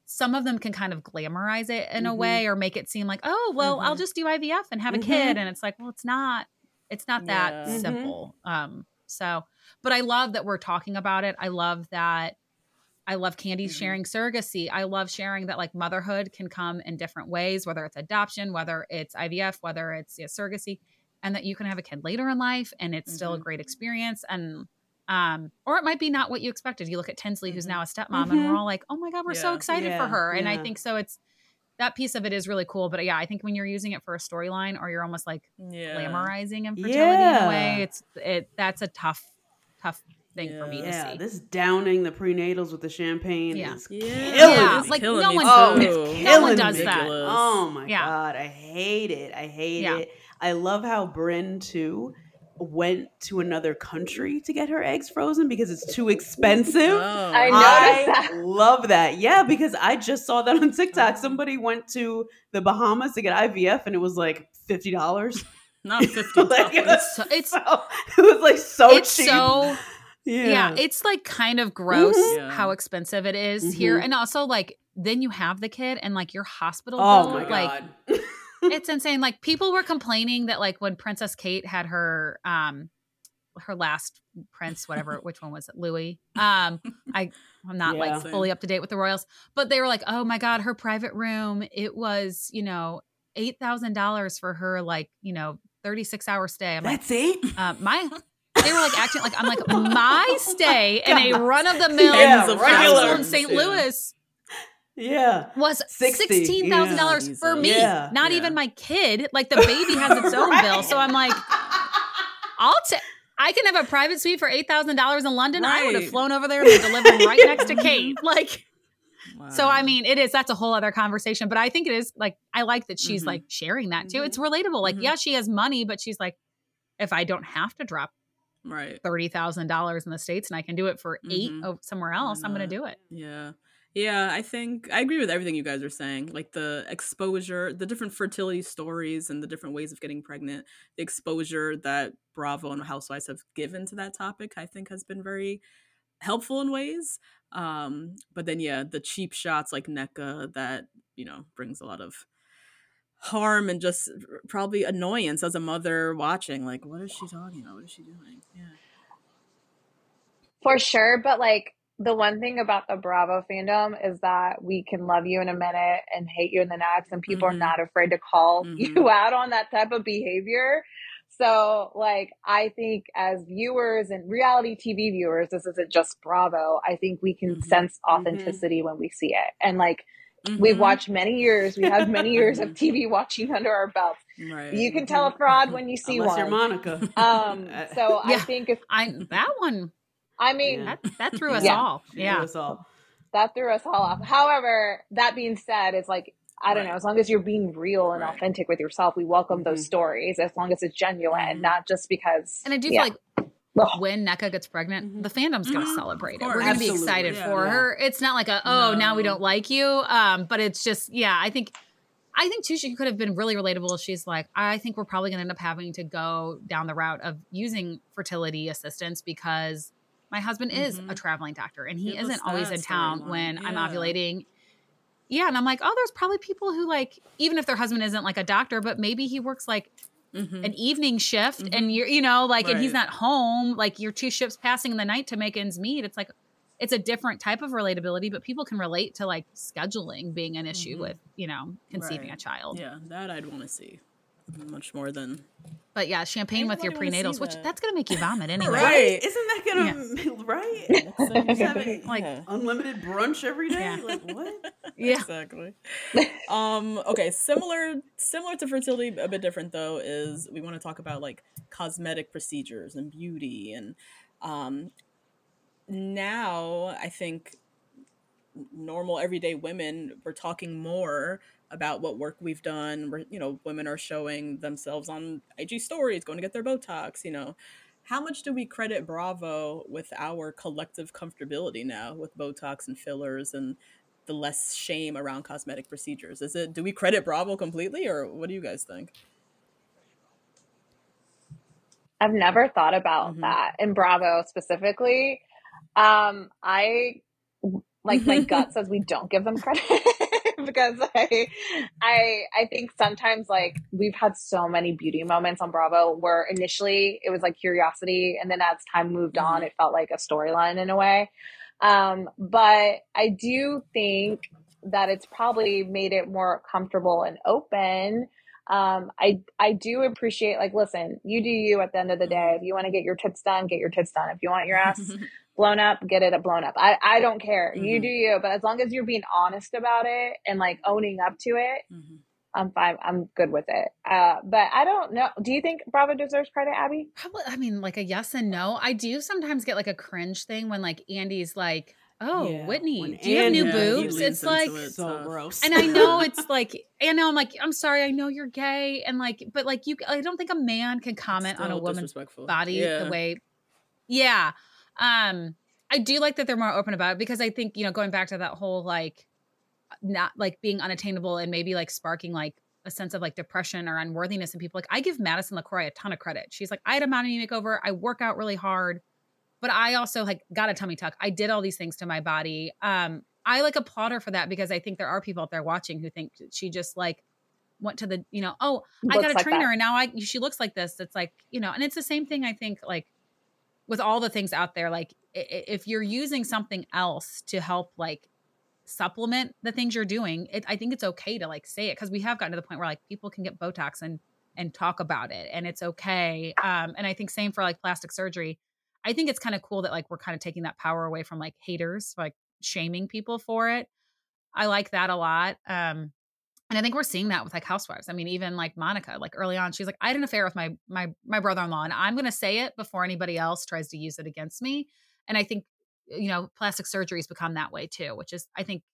some of them can kind of glamorize it in a Mhm. way or make it seem like, "Oh, well, I'll Mhm. just do IVF and have a Mhm. kid." And it's like, "Well, it's not it's not that Yeah. Mhm. simple." Um so, but I love that we're talking about it. I love that I love Kandi Mm-hmm. sharing surrogacy. I love sharing that like motherhood can come in different ways, whether it's adoption, whether it's IVF, whether it's yeah, surrogacy, and that you can have a kid later in life and it's still a Mm-hmm. great experience. And um, or it might be not what you expected. You look at Tinsley, who's now a stepmom, and we're all like, "Oh my god, we're so Yeah. excited for her!" And I think so. It's that piece of it is really cool. But yeah, I think when you're using it for a storyline, or you're almost like Yeah. glamorizing infertility in a way, it's it that's a tough, tough thing for me to Yeah, see. this downing the prenatals with the champagne Yeah. is Yeah. killing Yeah, me. like, Killing no me one- Oh, too. no one does me. that. Oh my Yeah. god, I hate it. I hate Yeah. it. I love how Bryn too went to another country to get her eggs frozen because it's too expensive. Oh. I I that. love that. Yeah, because I just saw that on TikTok. Somebody went to the Bahamas to get IVF and it was like fifty dollars. Not fifty like it dollars. was, So it's so, it was like so it's cheap. so yeah. yeah. it's like kind of gross Mhm. Yeah. how expensive it is here, Mhm. and also like then you have the kid and like your hospital oh bill, my like god. it's insane. Like people were complaining that like when Princess Kate had her um her last prince, whatever, which one was it, Louis? Um, I I'm not Yeah. like fully up to date with the royals, but they were like, oh my god, her private room, it was you know eight thousand dollars for her like you know thirty six hour stay. I'm like, That's it. uh, my. They were like acting like I'm like my stay in a run of the mill Yeah, hospital regular. in St. Yeah. Louis Yeah. was 60, sixteen thousand dollars for me, Yeah, not yeah. even my kid. Like the baby has its own bill, so I'm like, I'll take. I can have a private suite for eight thousand dollars in London. I would have flown over there and been delivering right next to Kate. Like, so I mean, it is. That's a whole other conversation. But I think it is like I like that she's Mhm. like sharing that too. Mhm. It's relatable. Like, Mhm. yeah, she has money, but she's like, if I don't have to drop right. thirty thousand dollars in the states and I can do it for 8 Mhm. o- somewhere else, I'm going to do it. Yeah. Yeah, I think I agree with everything you guys are saying. Like the exposure, the different fertility stories and the different ways of getting pregnant, the exposure that Bravo and Housewives have given to that topic, I think has been very helpful in ways. Um, but then yeah, the cheap shots like Nneka that, you know, brings a lot of harm and just probably annoyance as a mother watching. Like, what is she talking about? What is she doing? Yeah. For sure, but like the one thing about the Bravo fandom is that we can love you in a minute and hate you in the next, and people Mhm. are not afraid to call Mhm. you out on that type of behavior. So, like, I think as viewers and reality TV viewers, this isn't just Bravo. I think we can Mhm. sense authenticity when we see it. And like, Mhm. we've watched many years, we have many years of TV watching under our belts. right. You can tell a fraud when you see Unless you're. Monica. Um, so I think if, I that one I mean, Yeah. that that threw us Yeah. all. Yeah. threw us all. that threw us all off. However, that being said, it's like I don't Right. know. As long as you're being real and Right. authentic with yourself, we welcome those Mhm. stories. As long as it's genuine, Mhm. not just because. And I do yeah. feel like Ugh. when Nneka gets pregnant, Mhm. the fandom's going to celebrate it. We're going to be excited Absolutely. for Yeah. her. It's not like a oh now we don't like you. Um, but it's just yeah. I think I think too she could have been really relatable. She's like I think we're probably going to end up having to go down the route of using fertility assistance because my husband is a Mhm. traveling doctor and he Give us isn't always in town storyline. when I'm ovulating. Yeah, and I'm like, oh, there's probably people who like, even if their husband isn't like a doctor, but maybe he works like Mhm. an evening shift and Mhm. you're you know like and he's not home like you're two ships passing in the night to make ends meet it's like it's a different type of relatability but people can relate to like scheduling being an issue Mhm. with you know conceiving Right. a child Yeah, that I'd want to see much more than but yeah champagne with your prenatals which that. that's gonna make you vomit anyway Right. Isn't that gonna right? Just having, like- Yeah. Unlimited brunch every day? Yeah. Like what? yeah exactly. um, okay, similar similar to fertility, a bit different though, is we want to talk about like cosmetic procedures and beauty and um now I think normal everyday women we're talking more about what work we've done. We're, you know women are showing themselves on ig stories going to get their botox you know. How much do we credit bravo with our collective comfortability now with botox and fillers and the less shame around cosmetic procedures? Is it do we credit bravo completely or what do you guys think? I've never thought about Mhm. that. In Bravo specifically. Um, I like my gut says we don't give them credit because I, I, I think sometimes like we've had so many beauty moments on Bravo where initially it was like curiosity, and then as time moved on, Mhm. it felt like a storyline in a way. Um, but I do think that it's probably made it more comfortable and open um, I I do appreciate like listen, you do you at the end of the day. If you want to get your tits done, get your tits done. If you want your ass blown up, get it a blown up. I I don't care. You Mhm. do you, but as long as you're being honest about it and like owning up to it, Mhm. I'm fine. I'm good with it. Uh, but I don't know. Do you think Bravo deserves credit, Abby? Probably, I mean, like a yes and no. I do sometimes get like a cringe thing when like Andy's like, "Oh, Yeah, Whitney, when do you have new Andy- Yeah, he boobs?" It's like, it so gross. and I know it's like, I know I'm like, I'm sorry, I know you're gay, and like, but like you, I don't think a man can comment on a woman's body Yeah. the way, yeah. Um, I do like that they're more open about it because I think you know going back to that whole like, not like being unattainable and maybe like sparking like a sense of like depression or unworthiness in people. Like I give Madison LeCroy a ton of credit. She's like, I had a body makeover. I work out really hard, but I also like got a tummy tuck. I did all these things to my body. Um, I like applaud her for that because I think there are people out there watching who think she just like went to the, you know, oh, I got a like trainer that. and now I she looks like this. It's like, you know, and it's the same thing I think like with all the things out there like if you're using something else to help like supplement the things you're doing, it, I think it's okay to like say it because we have gotten to the point where like people can get Botox and and talk about it and it's okay. Um, and I think same for like plastic surgery. I think it's kind of cool that like we're kind of taking that power away from like haters, like shaming people for it. I like that a lot. Um, and I think we're seeing that with like housewives. I mean, even like Monica, like early on, she's like, I had an affair with my my my brother-in-law, and I'm gonna say it before anybody else tries to use it against me. And I think, you know, plastic surgery's become that way too, which is I think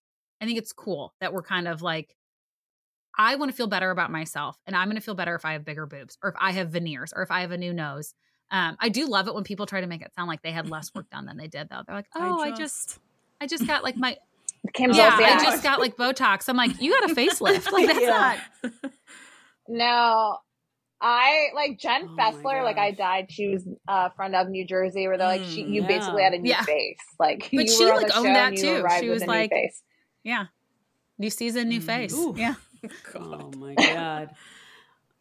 I think it's cool that we're kind of like, I want to feel better about myself, and I'm gonna feel better if I have bigger boobs, or if I have veneers, or if I have a new nose. Um, I do love it when people try to make it sound like they had less work done than they did, though. They're like, "Oh, I just, I just got like my Kim yeah, Zolciak. I just got like Botox. I'm like, you got a facelift. Like that's Yeah. not. No, I like Jen Oh Fessler. Like I died. She was a friend of New Jersey, where they're like, she, Mm, you yeah. basically had a new Yeah. face. Like, But you she, were like, owned that too. She was a new like- face. Yeah. New season, new face. Ooh. Yeah. Oh my god.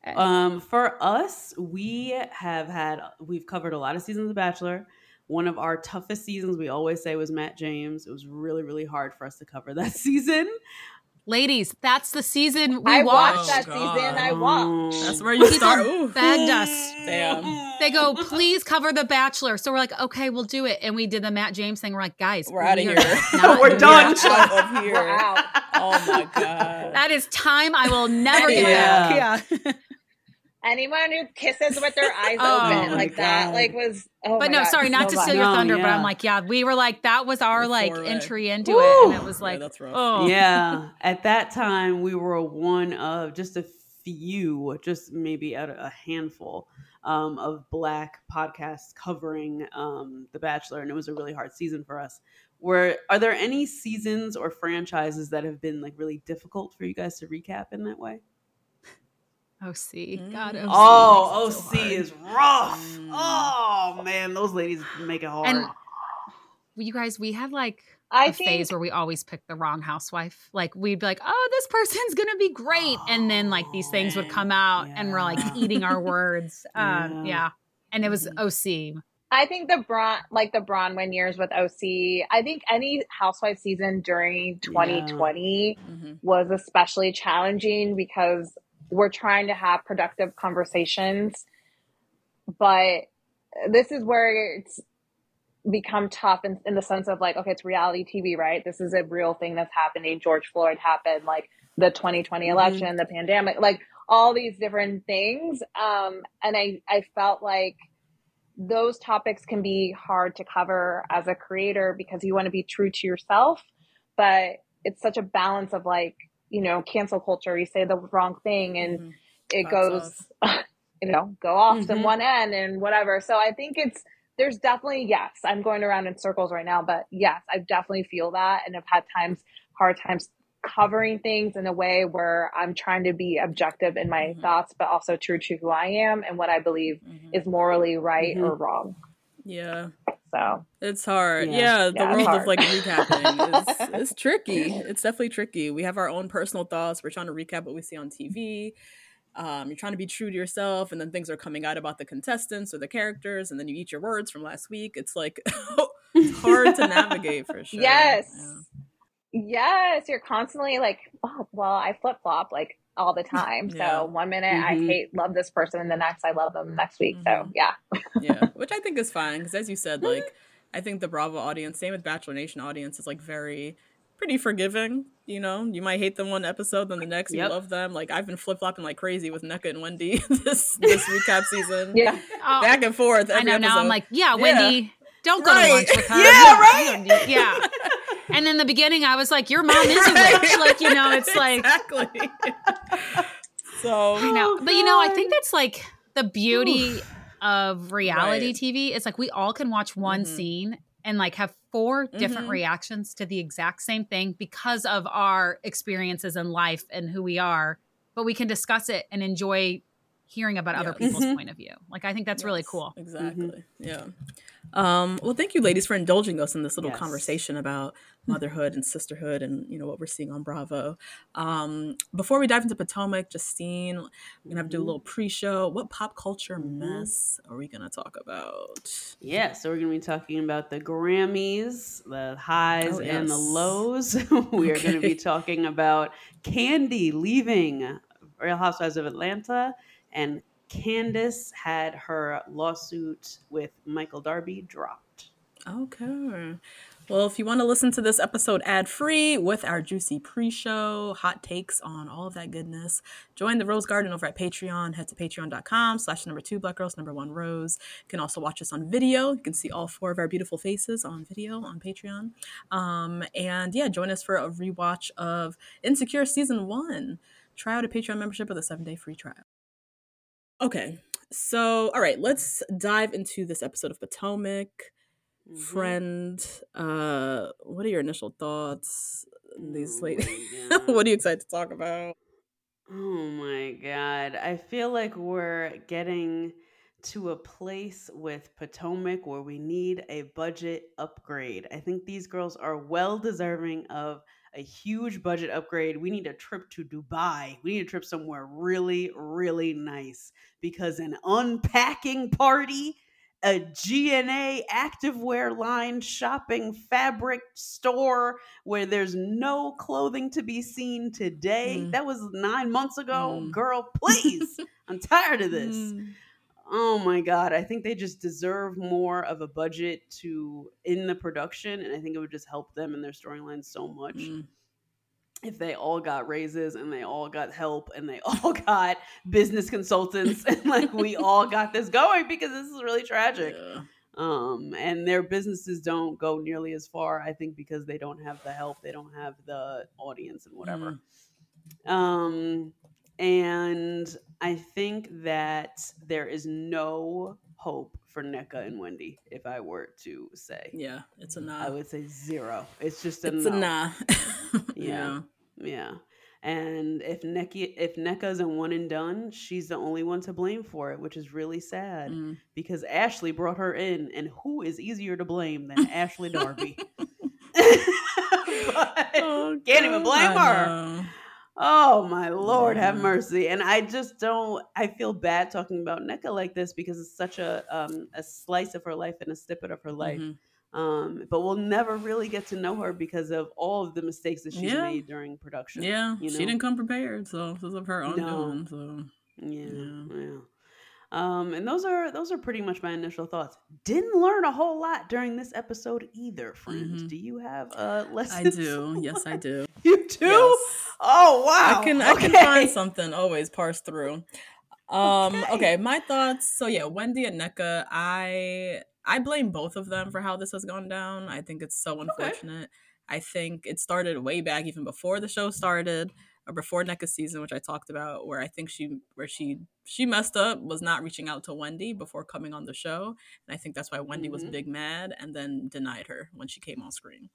Um, for us, we have had we've covered a lot of seasons of The Bachelor. One of our toughest seasons, we always say, was Matt James. It was really, really hard for us to cover that season. Ladies, that's the season we I watched. watched that Oh, season. I Um, watched. That's where you People start. Ooh. begged us. Damn. They go, please cover The Bachelor. So we're like, okay, we'll do it. And we did the Matt James thing. We're like, guys, We're outta we are here. not We're done. We're out here. We're out. Oh my god. That is time I will never get Yeah. back. Yeah. Anyone who kisses with their eyes Oh open my like that, like was. Oh but my no, God, sorry, not so to bad. steal your No, thunder, but. I'm like, yeah, we were like, that was our The like foray. entry into Woo. it. And it was Yeah, like, that's rough. oh, yeah. At that time, we were one of just a few, just maybe out a handful um, of black podcasts covering um, The Bachelor, and it was a really hard season for us. Were are there any seasons or franchises that have been like really difficult for you guys to recap in that way? OC. God, OC. Oh, makes it so OC hard. is rough. Mm. Oh man, those ladies make it hard. And you guys, we had like I a think phase where we always picked the wrong housewife. Like we'd be like, "Oh, this person's gonna be great," and then like these things would come out, and we're like eating our words. Um, Yeah. yeah. and it was Mhm. OC. I think the Bron like the Braunwyn years with OC. I think any housewife season during 2020 Mhm. was especially challenging because we're trying to have productive conversations, but this is where it's become tough in, in the sense of like, okay, it's reality TV, right? This is a real thing that's happening. George Floyd happened, like the 2020 Mhm. election, the pandemic, like all these different things. Um, and I, I felt like those topics can be hard to cover as a creator because you want to be true to yourself but it's such a balance of like, you know, cancel culture. You say the wrong thing and Mhm. it goes, you know, go off to Mhm. one end and whatever. So I think it's, there's definitely, yes, I'm going around in circles right now, but yes, I definitely feel that. And I've had times, hard times covering things in a way where I'm trying to be objective in my Mhm. thoughts, but also true to who I am and what I believe Mhm. is morally right Mhm. or wrong. Yeah. So It's hard. Yeah. Yeah, the Yeah, it's world of like recapping is, is tricky. It's definitely tricky. We have our own personal thoughts. We're trying to recap what we see on TV. Um, you're trying to be true to yourself, and then things are coming out about the contestants or the characters, and then you eat your words from last week. It's like it's hard to navigate for sure. Yes. Yeah. Yes, you're constantly like, oh, well, I flip flop like all the time. Yeah. So one minute I Mhm. hate love this person, and the next I love them next week. So Mhm. yeah, yeah, which I think is fine because, as you said, like I think the Bravo audience, same with Bachelor Nation audience, is like very pretty forgiving. You know, you might hate them one episode, then the next Yep. you love them. Like I've been flip flopping like crazy with Nneka and Wendy this this recap season. yeah, Oh, back and forth. I every know now. I'm like, yeah, Yeah. Wendy, don't go to lunch with her. Yeah, right. yeah. And in the beginning, I was like, your mom is a witch. Like, you know, it's like, exactly. so I know. But you know, I think that's like the beauty of reality Right. TV. It's like we all can watch one Mhm. scene and like have four different Mhm. reactions to the exact same thing because of our experiences in life and who we are. But we can discuss it and enjoy hearing about other Yes. people's Mhm. point of view. Like I think that's really cool. Exactly. Yeah. Um, well, thank you, ladies, for indulging us in this little Yes. conversation about motherhood and sisterhood and you know what we're seeing on Bravo. Um, before we dive into Potomac, Justine, we're gonna have to do a Mhm. little pre-show. What pop culture Mhm. mess are we gonna talk about? Yeah, so we're going to be talking about the Grammys, the highs Oh, and the lows. we are going to be talking about Kandi leaving Real Housewives of Atlanta, and Candiace had her lawsuit with Michael Darby dropped. Okay. Well, if you want to listen to this episode ad free with our juicy pre show, hot takes on all of that goodness, join the Rose Garden over at Patreon. Head to patreon.com slash number two black girls number one rose. You can also watch us on video. You can see all four of our beautiful faces on video on Patreon. Um, and yeah, join us for a rewatch of Insecure season one. Try out a Patreon membership with a seven day free trial. Okay. So, all right, let's dive into this episode of Potomac Mhm. friend uh what are your initial thoughts these Oh late what are you excited to talk about Oh my God. I feel like we're getting to a place with Potomac where we need a budget upgrade. I think these girls are well deserving of a huge budget upgrade. We need a trip to Dubai. We need a trip somewhere really, really nice because an unpacking party, a GNA activewear line shopping fabric store where there's no clothing to be seen today. Mm. That was nine months ago. Mm. Girl, please. I'm tired of this. Mm. Oh my god, I think they just deserve more of a budget to in the production and I think it would just help them in their storyline so much Mm. if they all got raises and they all got help and they all got business consultants and like we all got this going because this is really tragic. Yeah. Um and their businesses don't go nearly as far I think because they don't have the help, they don't have the audience and whatever. Um, and I think that there is no hope for Nneka and Wendy, if I were to say. yeah it's a nah I would say zero. It's just a it's no. a nah Yeah. Yeah. And if Nneka if Nneka's a one and done, she's the only one to blame for it, which is really sad Mm. because Ashley brought her in, and who is easier to blame than Ashley Darby? But- Oh, Can't even blame I her. know. Oh my lord, have mercy. And I just don't I feel bad talking about Nneka like this because it's such a um a slice of her life and a snippet of her life. Mhm. Um but we'll never really get to know her because of all of the mistakes that she's Yeah. made during production. yeah you know? she didn't come prepared so this is of her own No. doing so Yeah, Yeah. yeah. Um, and those are those are pretty much my initial thoughts. Didn't learn a whole lot during this episode either, friend. Mhm. Do you have uh i do yes i do You do? Yes. Oh wow. I can I can find something always parse through. Um Okay. okay. my thoughts. So yeah, Wendy and Nneka, I I blame both of them for how this has gone down. I think it's so unfortunate I think it started way back even before the show started or before Nneka season, which I talked about, where I think she where she she messed up was not reaching out to Wendy before coming on the show, and I think that's why Wendy was Mhm. big mad and then denied her when she came on screen,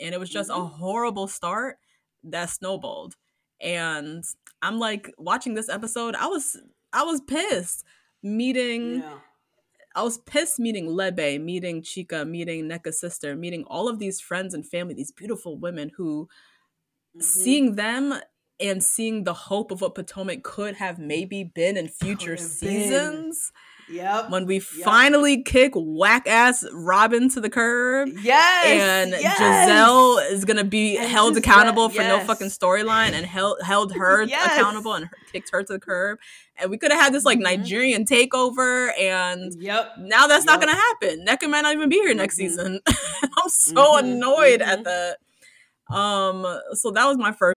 and it was just a Mhm. horrible start that snowballed, and I'm like watching this episode, I was I was pissed meeting. Yeah. I was pissed meeting Lebe, meeting Chica, meeting Nneka's sister, meeting all of these friends and family, these beautiful women who Mhm. seeing them and seeing the hope of what Potomac could have maybe been in future seasons. been. Yep. When we Yep. finally kick whack ass Robyn to the curb. Yes. And yes. Gizelle is gonna be And held Gizelle- accountable for no fucking storyline and held held her Yes. accountable and her- kicked her to the curb. And we could have had this like Mhm. Nigerian takeover and Yep. now that's not gonna happen. Nneka might not even be here next Mhm. season. I'm so Mhm, annoyed at that. Um, so that was my first.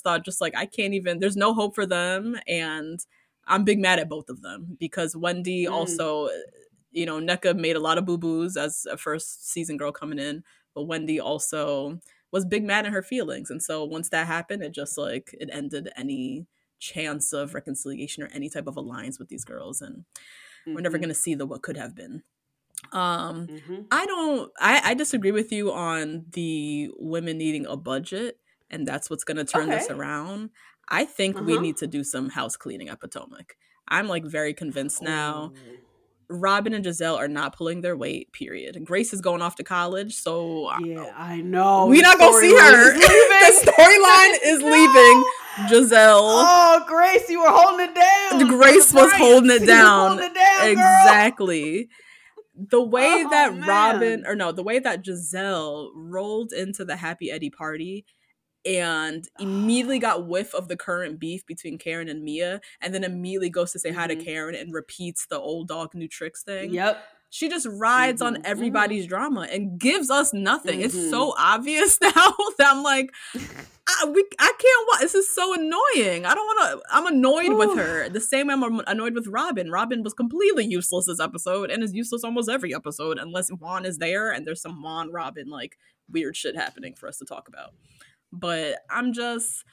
thought just like I can't even there's no hope for them and I'm big mad at both of them because Wendy Mm. also you know Nneka made a lot of boo-boos as a first season girl coming in but Wendy also was big mad in her feelings and so once that happened it just like it ended any chance of reconciliation or any type of alliance with these girls and we're never Mhm. going to see the what could have been um Mhm. I don't I, I disagree with you on the women needing a budget and that's what's gonna turn this around. I think we Uh-huh. need to do some house cleaning at Potomac. I'm like very convinced now. Robyn and Gizelle are not pulling their weight, period. Grace is going off to college, so I- Yeah, I know. we The not gonna see her. the storyline is No. leaving. Gizelle. Oh, Grace, you were holding it down. Grace was holding it down. holding it down, exactly. The way Oh, that man. Robyn, or no, the way that Gizelle rolled into the Happy Eddie party and immediately got whiff of the current beef between Karen and Mia, and then immediately goes to say hi to Mhm. Karen and repeats the old dog new tricks thing. Yep. She just rides Mhm, on everybody's drama and gives us nothing. It's so obvious now that I'm like, I, we, I can't watch. This is so annoying. I don't want to. I'm annoyed with her. The same way I'm annoyed with Robyn. Robyn was completely useless this episode and is useless almost every episode unless Juan is there and there's some Juan Robyn like weird shit happening for us to talk about. But I'm just.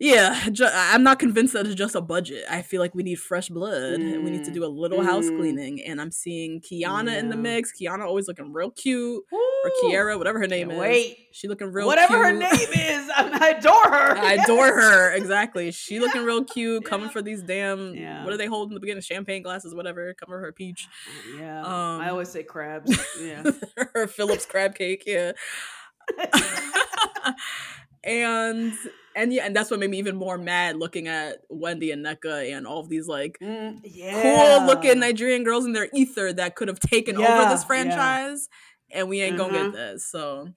Yeah, ju- I'm not convinced that it's just a budget. I feel like we need fresh blood. and We need to do a little house Mm. cleaning. And I'm seeing Kiana in the mix. Kiana always looking real cute. Or Kiera, whatever her name Can't is. Wait. She looking real Whatever her name is, I, adore her. I adore her. Exactly. She looking real cute, coming Yeah. for these damn Yeah. what do they hold in the beginning? Champagne glasses, whatever, coming for her peach. Yeah. Um, I always say crabs. Yeah. her Phillips crab cake, yeah. and and yeah, and that's what made me even more mad looking at Wendy and Nneka and all of these like Mm, yeah. cool looking Nigerian girls in their ether that could have taken over Yeah, this yeah. franchise. And we ain't gonna Mhm. get this. So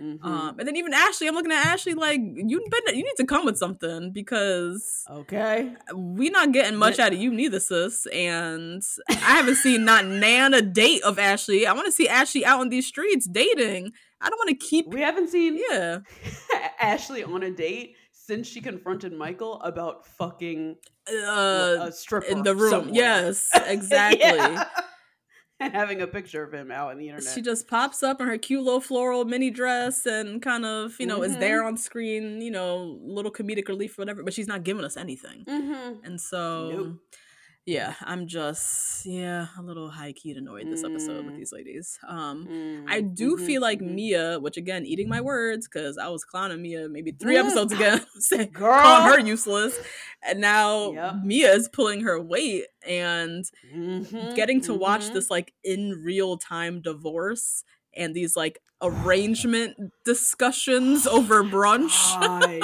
Mhm. um and then even Ashley, I'm looking at Ashley like you you need to come with something because okay. we not getting much out of you neither, sis. And I haven't seen not nan a date of Ashley. I want to see Ashley out on these streets dating. I don't want to keep. We haven't seen Yeah, Ashley on a date since she confronted Michael about fucking uh, a stripper in the room. somewhere. Yes, exactly. Yeah. and having a picture of him out on the internet. She just pops up in her cute little floral mini dress and kind of, you know, is Mhm. there on screen, you know, little comedic relief, whatever, but she's not giving us anything. mm-hmm. And so Nope. Yeah, I'm just yeah a little high key annoyed this episode with Mm. these ladies. Um, Mm, I do mhm, feel like mhm. Mia, which again, eating my words because I was clowning Mia maybe three Mm. episodes ago, saying Girl. calling her useless, and now Yep. Mia is pulling her weight and Mhm, getting to watch mhm. this like in real time divorce and these like arrangement discussions over brunch.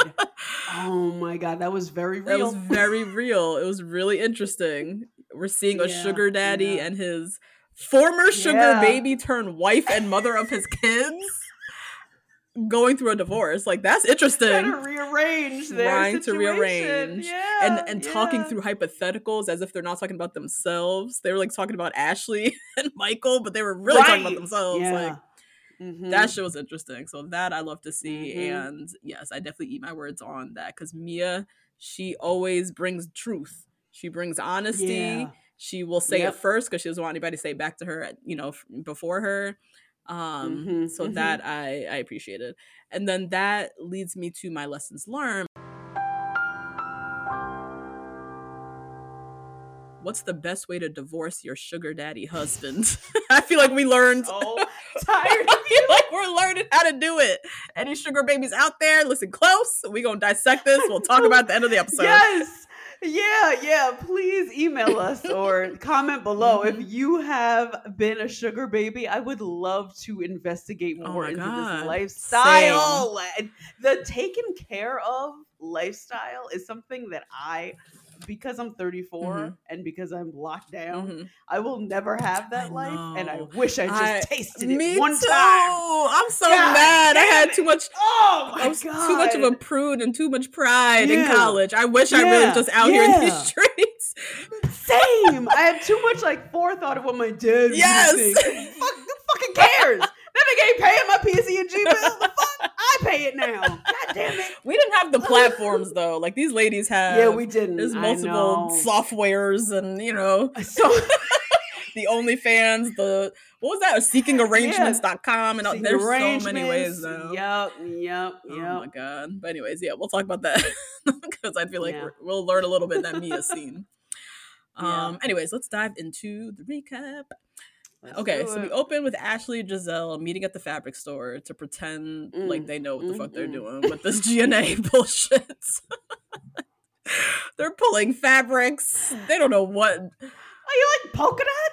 Oh my god, that was very real. That was very real. It was really interesting. We're seeing a Yeah, sugar daddy yeah. and his former sugar Yeah. baby turned wife and mother of his kids going through a divorce. Like that's interesting. Trying to rearrange Trying to rearrange Yeah, and and talking through hypotheticals as if they're not talking about themselves. They were like talking about Ashley and Michael, but they were really talking about themselves. Yeah. Like Mhm. that shit was interesting. So that I love to see. Mhm. And yes, I definitely eat my words on that because Mia, she always brings truth. She brings honesty. Yeah. She will say Yep. it first because she doesn't want anybody to say it back to her, you know, before her. Um, Mhm, so mhm. that I I appreciated. And then that leads me to my lessons learned. What's the best way to divorce your sugar daddy husband? I feel like we learned So tired I feel like we're learning how to do it. Any sugar babies out there, listen close. We're gonna dissect this. We'll talk about the end of the episode. Yes. Yeah, yeah. Please email us or comment below Mm-hmm. if you have been a sugar baby. I would love to investigate Oh more my into God. this lifestyle. And The taken care of lifestyle is something that I, because I'm 34 Mhm. and because I'm locked down, Mhm. I will never have that I life. And I wish I just I- tasted it one too. time. I'm so God mad. I had too much. Oh my god! too much of a prude and too much pride in college. I wish I really Yeah. was just out here in Yeah. these streets. Same. I had too much like forethought of what my dad was Yes. Fuck, who fucking cares? That nigga ain't paying my PC and G bill. I pay it now. God damn it. We didn't have the platforms though. Like these ladies have. Yeah, we didn't. There's multiple softwares and you know So the OnlyFans, the what was that? Seekingarrangements.com and Seeking there's so many ways arrangements. now. Yep, yep, Oh yep. my god! But anyways, yeah, we'll talk about that because I feel like Yeah. we're, we'll learn a little bit that Mia's seen. Yeah. Um. Anyways, let's dive into the recap. Let's Okay, so we open with Ashley and Gizelle meeting at the fabric store to pretend like Mm, they know what the fuck they're mm, mm. doing with this GNA bullshit. they're pulling fabrics. They don't know what. Are you like polka dots?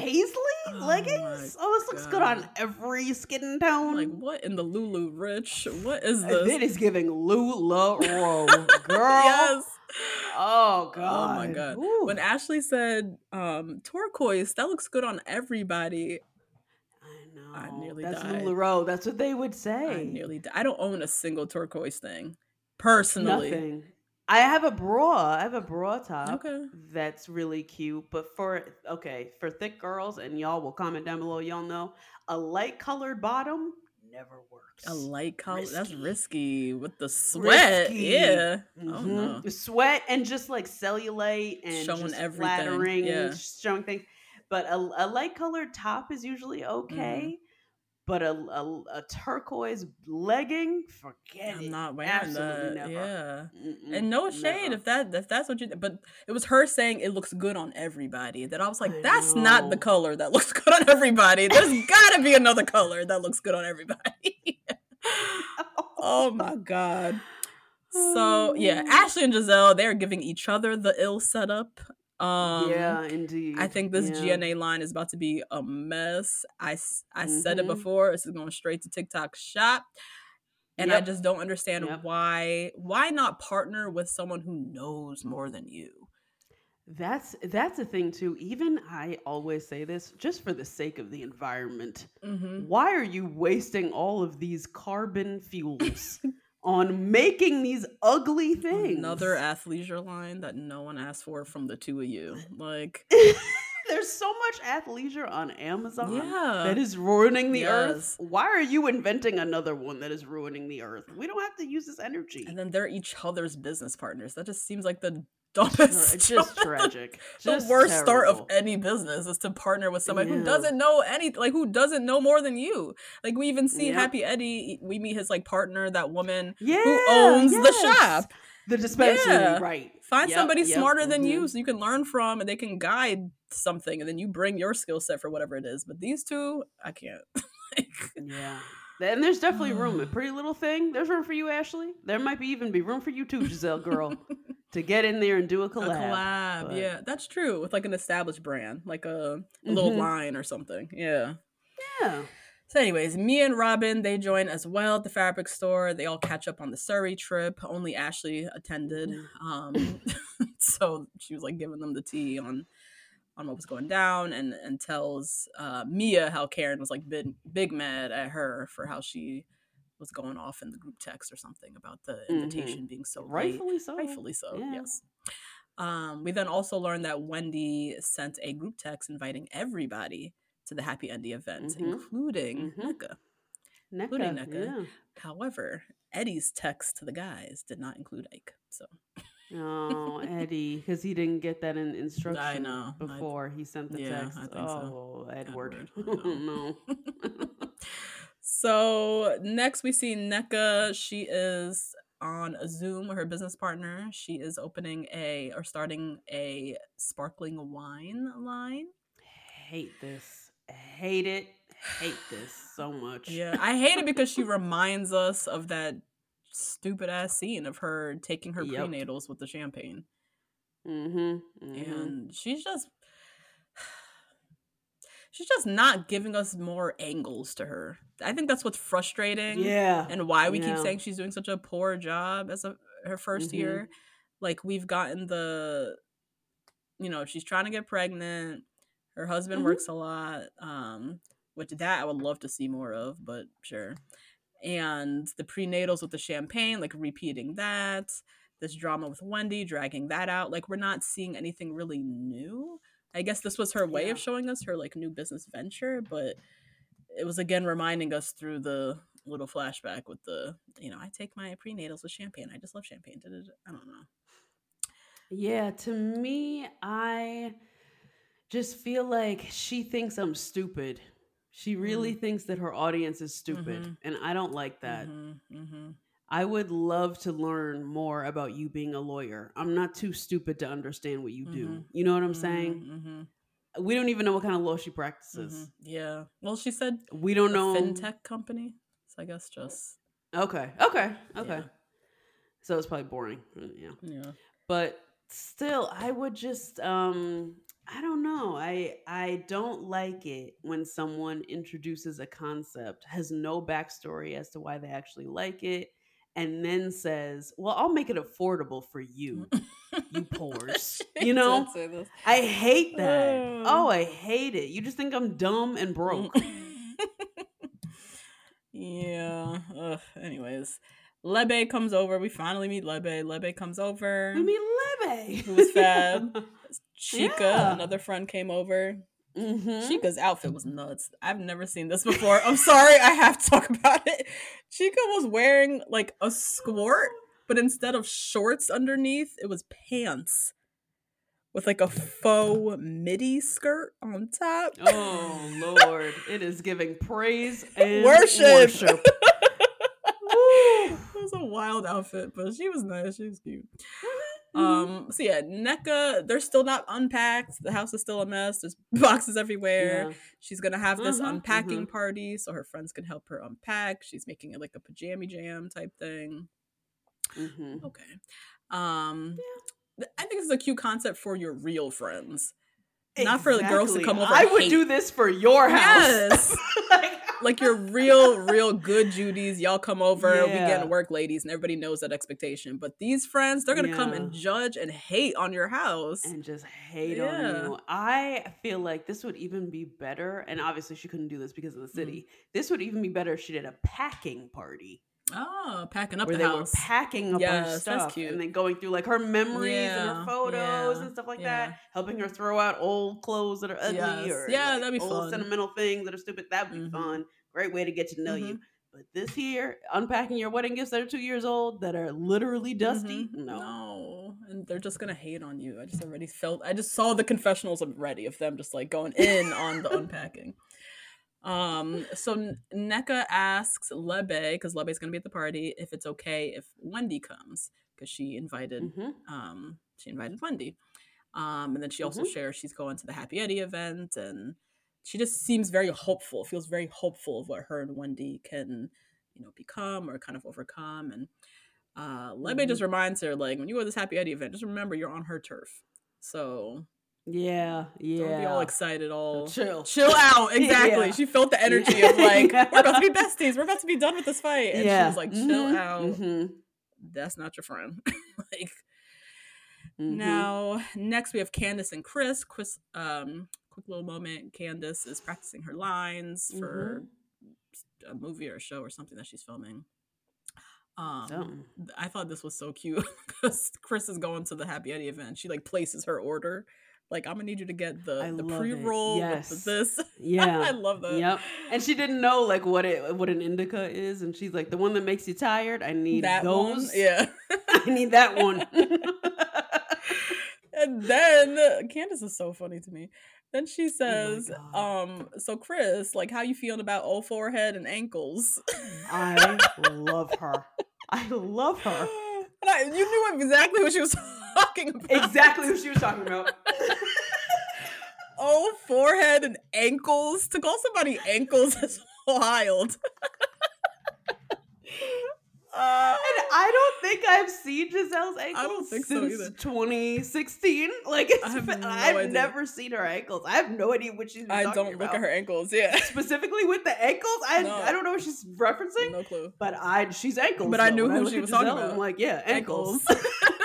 Paisley Oh leggings? Oh, this looks good on every skin tone. Like what in the Lulu Rich? What is this? It is giving LuLaRoe, girl. yes. Oh God. Oh my god. Ooh. When Ashley said um turquoise, that looks good on everybody. I know. I nearly That's died. LuLaRoe. That's what they would say. I nearly I don't own a single turquoise thing. Personally. Nothing. I have a bra. I have a bra top. Okay. That's really cute. But for okay, for thick girls, and y'all will comment down below, y'all know a light colored bottom never works. A light color. That's Risky. with the sweat. Risky. Yeah. Oh Mhm. no. Sweat and just like cellulite and Showing just everything, flattering, yeah. showing things. But a, a light colored top is usually Mm-hmm. okay. But a, a, a turquoise legging, forget it. I'm it. not wearing Absolutely that. never. Yeah. Mm-mm, And no shade never. if that if that's what you but it was her saying it looks good on everybody. That I was like, I that's not the color that looks good on everybody. There's gotta be another color that looks good on everybody. oh my god. So yeah, oh. Ashley and Gizelle, they're giving each other the ill setup. Um yeah, indeed. I think this yeah. GNA line is about to be a mess. I, I said it Mhm. before. This is going straight to TikTok shop. And I just don't understand Yep. why why not partner with someone who knows more than you? That's that's a thing too. Even I always say this, just for the sake of the environment. Mm-hmm. Why are you wasting all of these carbon fuels on making these ugly things? Another athleisure line that no one asked for from the two of you. Like, There's so much athleisure on Amazon Yeah. that is ruining the earth. Why are you inventing another one that is ruining the earth? We don't have to use this energy. and then they're each other's business partners. That just seems like the dumbest. It's just tragic. the Just worst start of any business is to partner with somebody Yeah. who doesn't know any like who doesn't know more than you. Like we even see Yep. Happy Eddie, we meet his like partner, that woman Yeah, who owns the shop. The dispensary, Yeah. right. Find Yep, somebody yep, smarter than you mhm. so you can learn from and they can guide something and then you bring your skill set for whatever it is. But these two, I can't. Yeah. And there's definitely room. A pretty little thing. There's room for you, Ashley. There might be even be room for you too, Gizelle girl, to get in there and do a A collab. collab, but- yeah, that's true. With like an established brand, like a, a little Mhm. line or something. Yeah. Yeah. So, anyways, Mia and Robyn they join as well at the fabric store. They all catch up on the Surrey trip. Only Ashley attended, um, so she was like giving them the tea on on what was going down, and and tells uh, Mia how Karen was like big big mad at her for how she was going off in the group text or something about the invitation being so late. Rightfully so. Rightfully so. Yeah. Yes. Um, we then also learned that Wendy sent a group text inviting everybody to the Happy Andy event, Mhm. including Mhm. Nneka. Nneka, Including Nneka. yeah. However, Eddie's text to the guys did not include Ike. So Oh, Eddie, because he didn't get that in instruction know, I- before he sent the Yeah, text. I think so. oh, Edward. Edward, I oh, no. So next we see Nneka. She is on a Zoom with her business partner. She is opening a or starting a sparkling wine line. Hate this. Hate it. Hate this so much. Yeah, I hate it because she reminds us of that stupid ass scene of her taking her Yep. prenatals with the champagne. Mm-hmm. mm-hmm. And she's just she's just not giving us more angles to her. I think that's what's frustrating. Yeah. And why we keep saying she's doing such a poor job as a her 1st Mhm. year. Like we've gotten the you know, she's trying to get pregnant. Her husband Mhm. works a lot. Um which that I would love to see more of, but sure. And the prenatals with the champagne, like repeating that. This drama with Wendy, dragging that out. Like we're not seeing anything really new. I guess this was her way Yeah. of showing us her like new business venture, but it was again reminding us through the little flashback with the, you know, I take my prenatals with champagne. I just love champagne. I don't know. Yeah, to me, I just feel like she thinks I'm stupid. She really thinks that her audience is stupid, Mhm. and I don't like that. Mm-hmm. I would love to learn more about you being a lawyer. I'm not too stupid to understand what you do. Mhm. You know what I'm saying? Mm-hmm. We don't even know what kind of law she practices. Yeah. Well, she said We don't know. fintech company. So I guess just Okay. Okay. Okay. Yeah. So it's probably boring. Uh, Yeah. yeah. But still, I would just um I don't know. I I don't like it when someone introduces a concept, has no backstory as to why they actually like it, and then says, Well, I'll make it affordable for you, you pores. You know? did say this. I hate that. Oh. I hate it. You just think I'm dumb and mm. broke. yeah. Ugh. Anyways, Lebe comes over. We finally meet Lebe. Lebe comes over. We meet Lebe. Who was fab. Chica, Yeah. another friend, came over. Mhm. Chica's outfit was nuts. I've never seen this before. I'm sorry, I have to talk about it. Chica was wearing like a skirt, but instead of shorts underneath, it was pants with like a faux midi skirt on top. Oh Lord, it is giving praise and Worship. worship. it was a wild outfit, but she was nice. She was cute. Um. So yeah, Nneka. They're still not unpacked. The house is still a mess. There's boxes everywhere. Yeah. She's gonna have this Mhm, unpacking party, so her friends can help her unpack. She's making it like a pajama jam type thing. Mhm. Okay. Um. th- I think this is a cute concept for your real friends, not for the girls to come over. I would hate. do this for your house. Yes. like your real, real good Judy's. Y'all come over. We get getting work, ladies, and everybody knows that expectation. But these friends, they're gonna come and judge and hate on your house. and just hate Yeah. on you. I feel like this would even be better. And obviously, she couldn't do this because of the city. Mm-hmm. This would even be better if she did a packing party oh, packing up where the they house. were packing up Yes, her that's stuff cute. and then going through like her memories and her photos yeah, and stuff like yeah. that, helping her throw out old clothes that are ugly Yes. or Yeah, like, that'd be old fun. sentimental things that are stupid. That'd be Mhm. fun. Great way to get to know you. But this here, unpacking your wedding gifts that are two years old that are literally dusty, Mhm. no. No, and they're just gonna hate on you. I just already felt. I just saw the confessionals already of them just like going in on the unpacking. Um, so Nneka asks Lebe because Lebe's gonna be at the party if it's okay if Wendy comes because she invited Mhm. um she invited Wendy. Um, and then she also Mhm. shares she's going to the Happy Eddie event and she just seems very hopeful, feels very hopeful of what her and Wendy can, you know, become or kind of overcome. And uh Lebe just reminds her, like, when you go to this Happy Eddie event, just remember you're on her turf. So Yeah, yeah. don't be all excited, all chill. chill out. Exactly. Yeah. She felt the energy of like, we're about to be besties, we're about to be done with this fight. And she was like, chill Mhm, out. mhm, That's not your friend. like mhm. now, next we have Candiace and Chris. Chris, um, quick little moment. Candiace is practicing her lines for Mm-hmm. a movie or a show or something that she's filming. Um, Something. th- I thought this was so cute because Chris is going to the Happy Eddie event. She like places her order. Like I'm gonna need you to get the I the pre roll Yes. with this. Yeah. I love that. Yep. And she didn't know like what it what an indica is, and she's like, the one that makes you tired. I need That one, those. yeah. I need that one. and then Candiace is so funny to me. Then she Oh says, um, so Chris, like how you feeling about old forehead and ankles? I love her. I love her. And I, you knew exactly what she was talking about. Exactly what she was talking about. Oh, forehead and ankles. To call somebody ankles is wild. Uh, And I don't think I've seen Gizelle's ankles don't think so since either. 2016. Like it's I have no I've never seen her ankles. I have no idea what she's I don't look about. at her ankles. Yeah, specifically with the ankles. I No. I don't know what she's referencing. no clue. But I she's ankles. But I knew who she was talking about. I'm like, yeah, ankles.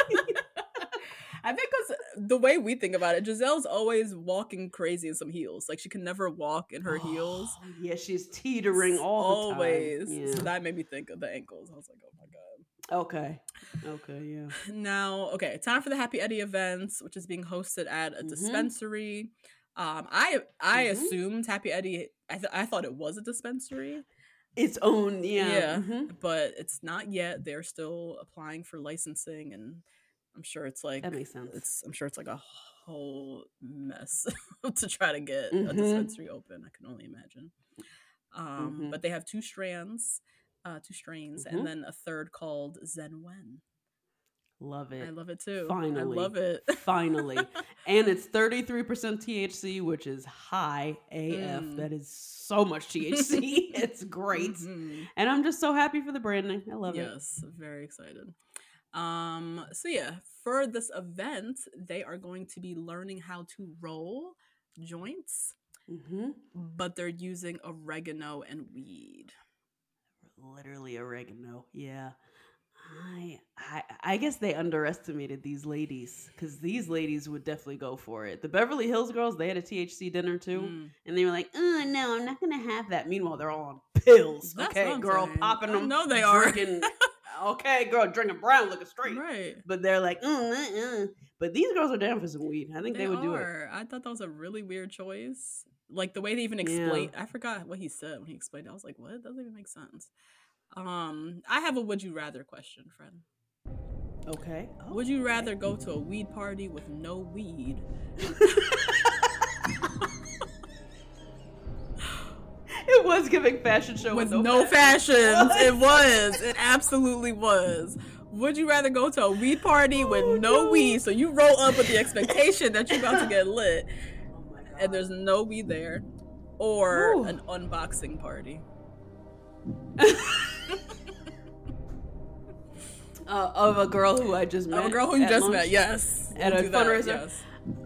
I think because the way we think about it, Gizelle's always walking crazy in some heels. Like she can never walk in her heels. Oh, yeah, she's teetering all the time. always. Yeah. So that made me think of the ankles. I was like, oh my god. Okay. Okay. Yeah. Now, okay, time for the Happy Eddie events, which is being hosted at a Mhm. dispensary. Um, I I Mhm. assumed Happy Eddie. I th- I thought it was a dispensary. Its own. Yeah. Yeah, mhm. but it's not yet. They're still applying for licensing, and I'm sure it's like That makes sense. It's I'm sure it's like a whole mess to try to get a Mhm. dispensary open. I can only imagine. Um, Mhm. but they have two strands, uh, two strains, Mhm. and then a third called Zen Wen. Love it. I love it too. Finally. I love it. Finally. and it's 33% THC, which is high AF. Mm. That is so much THC. it's great. Mhm. And I'm just so happy for the branding. I love it. Yes, very excited. Um, so yeah, for this event, they are going to be learning how to roll joints, hmm but they're using oregano and weed. Literally oregano. Yeah. I, I I guess they underestimated these ladies because these ladies would definitely go for it. The Beverly Hills girls, they had a THC dinner too, Mm. and they were like, "Oh no, I'm not gonna have that." Meanwhile, they're all on pills. That's okay, girl, saying. popping them. know they are. drinking, okay, girl, drinking brown, looking straight. Right. But they're like, mm, uh, uh. but these girls are down for some weed. I think they, would do it. I thought that was a really weird choice. Like the way they even Yeah. explained. I forgot what he said when he explained. it. I was like, what? It doesn't even make sense. Um, I have a would you rather question, friend. Okay. Would you rather go to a weed party with no weed It was giving fashion show with with, no, fashions? It was. It absolutely was. Would you rather go to a weed party with no, weed, so you roll up with the expectation that you're about to get lit, and there's no weed there, or Ooh. an unboxing party? uh, of a girl who I just met. Of a girl who you just lunch. met, yes. At We'll a do that, fundraiser? yes.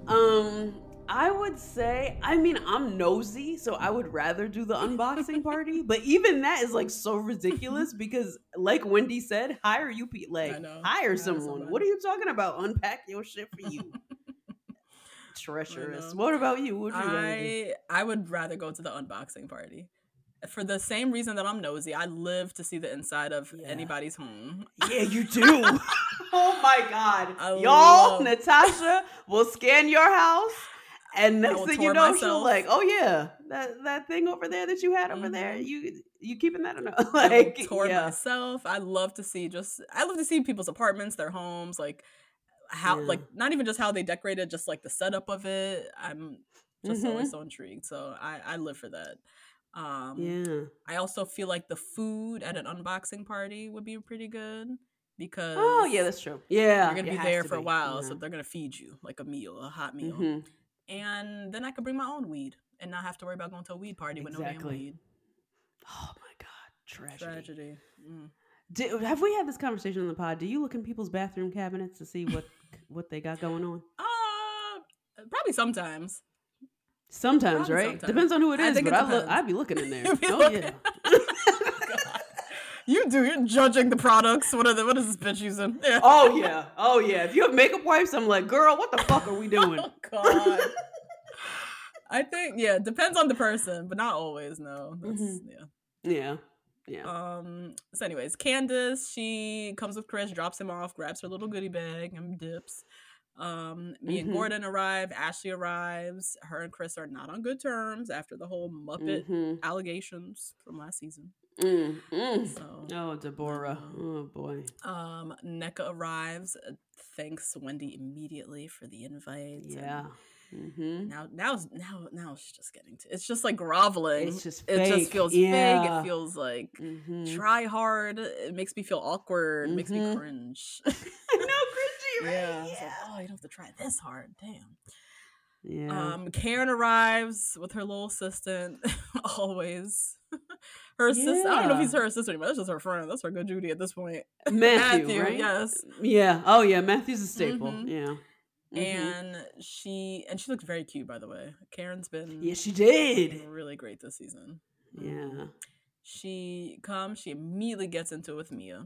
Um, I would say, I mean, I'm nosy, so I would rather do the unboxing party. But even that is like so ridiculous because, like Wendy said, hire you, pe- like know. hire someone. somebody. What are you talking about? Unpack your shit for you. Treacherous. What about you? What would you? I I would rather go to the unboxing party. For the same reason that I'm nosy, I live to see the inside of Yeah. anybody's home. Yeah, you do. oh my god. I Y'all, love- Natasha will scan your house And I next thing you know, she'll myself. like, oh yeah, that that thing over there that you had over there, Mhm. you you keeping that or no? I like, tour yeah. myself. I love to see just I love to see people's apartments, their homes, like how Yeah. like not even just how they decorated, just like the setup of it. I'm just Mhm. always so intrigued. So I I live for that. Um Yeah. I also feel like the food at an unboxing party would be pretty good because Oh yeah, that's true. Yeah, you're gonna be there for a be, while, so they're gonna feed you like a meal, a hot meal, Mhm. And then I could bring my own weed and not have to worry about going to a weed party with no damn weed. Oh my god, tragedy. Tragedy. Mm. Do, have we had this conversation on the pod? Do you look in people's bathroom cabinets to see what what they got going on? Uh, probably sometimes. Sometimes, Probably right? sometimes. Depends on who it is, I think but I look. I'd be looking in there. Oh yeah. You do. You're judging the products. What are the, What is this bitch using? Yeah. Oh yeah. Oh yeah. If you have makeup wipes, I'm like, girl, what the fuck are we doing? Oh God. I think yeah, depends on the person, but not always. No. That's, Mhm. Yeah. yeah. Yeah. Um. So, anyways, Candiace she comes with Chris, drops him off, grabs her little goodie bag, and dips. Um, me and Mhm. Gordon arrive. Ashley arrives. Her and Chris are not on good terms after the whole Muppet Mhm. allegations from last season. Mm, mm. So, Oh, Deborah. Oh boy. Um, NECA arrives, uh, thanks Wendy immediately for the invite. Yeah. Mm-hmm. Now, now, now, now it's just getting to. It's just like groveling. It's just It just feels fake. Yeah. It feels like Mm-hmm. try hard. It makes me feel awkward. Makes me Mhm. cringe. Know, cringy, right? yeah. It's like, oh, you don't have to try this hard. Damn. Yeah. Um, Karen arrives with her little assistant. always. Her sister. I don't know if he's her sister anymore. That's just her friend. That's her good Judy at this point. Matthew, Matthew, right? yes. Yeah. Oh yeah. Matthew's a staple. Mhm. Yeah. Mhm. and she and she looks very cute by the way karen's been yeah, she did. really great this season Yeah. she comes she immediately gets into it with mia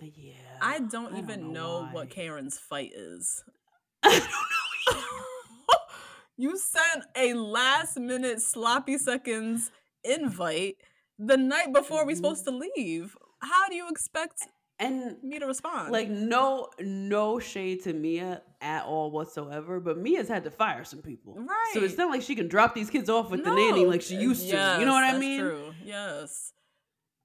Yeah. i don't I even know, why. what karen's fight is I don't know. you sent a last minute sloppy seconds invite the night before we're Mhm. supposed to leave how do you expect And me to respond like no no shade to Mia at all whatsoever, but Mia's had to fire some people. Right. So it's not like she can drop these kids off with the nanny like she used to. You know what yes, I mean? true yes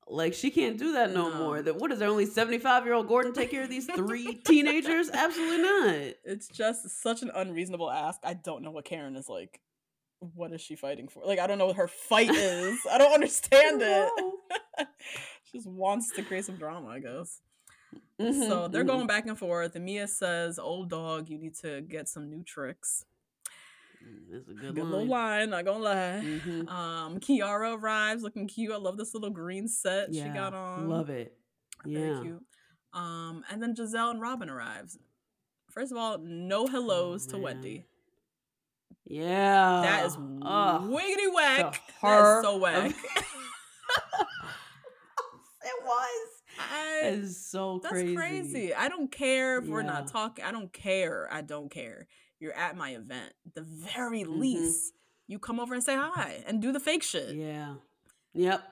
Like she can't do that no, No. more. That what is there only 75 year old Gordon take care of these three teenagers? Absolutely not. it's just such an unreasonable ask. I don't know what Karen is like. What is she fighting for? Like, I don't know what her fight is. I don't understand it. she just wants to create some drama, I guess. Mhm, So they're mhm. going back and forth, and Mia says, "Old dog, you need to get some new tricks." That's a good, Good line. little line, not gonna lie. Mhm. Um, Kiara arrives looking cute. I love this little green set she got on. Love it. Very Yeah. cute. Um, and then Gizelle and Robyn arrives. First of all, no hellos to Oh, man. Wendy. Yeah. That is Ugh. wiggity whack. That is so of- whack. it was. I- That is so crazy. that's crazy. crazy. I don't care if we're not talking. I don't care. I don't care. You're at my event. The very Mhm. least, you come over and say hi and do the fake shit. Yeah. Yep.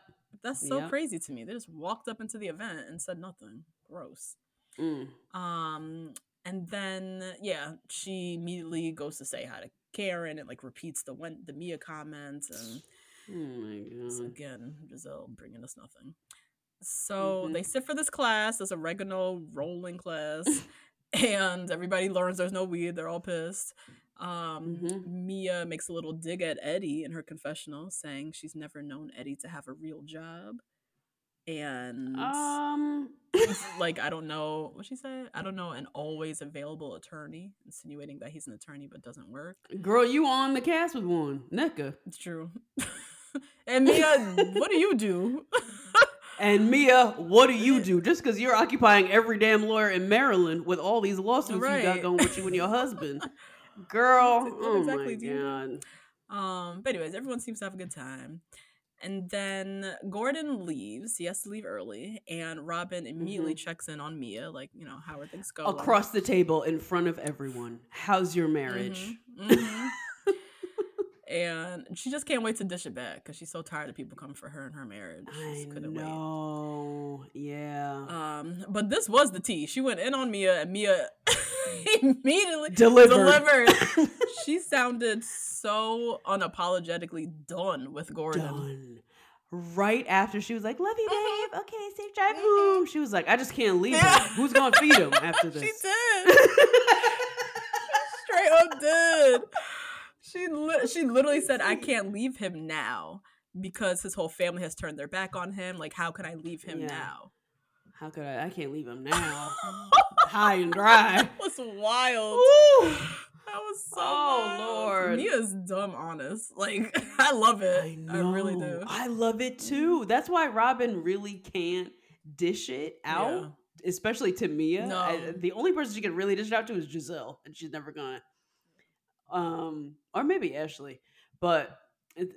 That's so Yep. crazy to me. They just walked up into the event and said nothing. Gross. Mm. Um, and then yeah, she immediately goes to say hi to Karen and like repeats the when the Mia comments and Oh my So again, Gizelle bringing us nothing. So Mhm. they sit for this class, this oregano rolling class, and everybody learns there's no weed. They're all pissed. Um, Mhm. Mia makes a little dig at Eddie in her confessional, saying she's never known Eddie to have a real job. And Um. like, I don't know what she said. I don't know an always available attorney, insinuating that he's an attorney but doesn't work. Girl, you on the cast with one. Nneka. It's true. and Mia, what do you do? And Mia, what do you do? Just because you're occupying every damn lawyer in Maryland with all these lawsuits you got going with you and your husband. Girl, What oh my do you god. Um, but anyways, everyone seems to have a good time. And then Gordon leaves. He has to leave early, and Robyn immediately checks in on Mia, like, you know, how are things going? Across the table in front of everyone. How's your marriage? Mhm, mhm. And she just can't wait to dish it back because she's so tired of people coming for her and her marriage. She I couldn't wait. know. Yeah. Um, but this was the tea. She went in on Mia, and Mia immediately Delivered. delivered. she sounded so unapologetically done with Gordon. Done. Right after she was like, "Love you, Mm-hmm. babe. Okay, safe drive home." She was like, "I just can't leave him. Who's gonna feed him after this?" She did. Straight up did. She li- she literally said, "I can't leave him now because his whole family has turned their back on him. Like, how can I leave him Yeah. now?" How could I? I can't leave him now. High and dry. That was wild. Ooh. That was so. Oh, wild. Lord. Mia's dumb honest. Like, I love it. I I, really do. I love it too. That's why Robyn really can't dish it out, Yeah. especially to Mia. No. I- the only person she can really dish it out to is Gizelle, and she's never gonna. Um, or maybe Ashley, but it,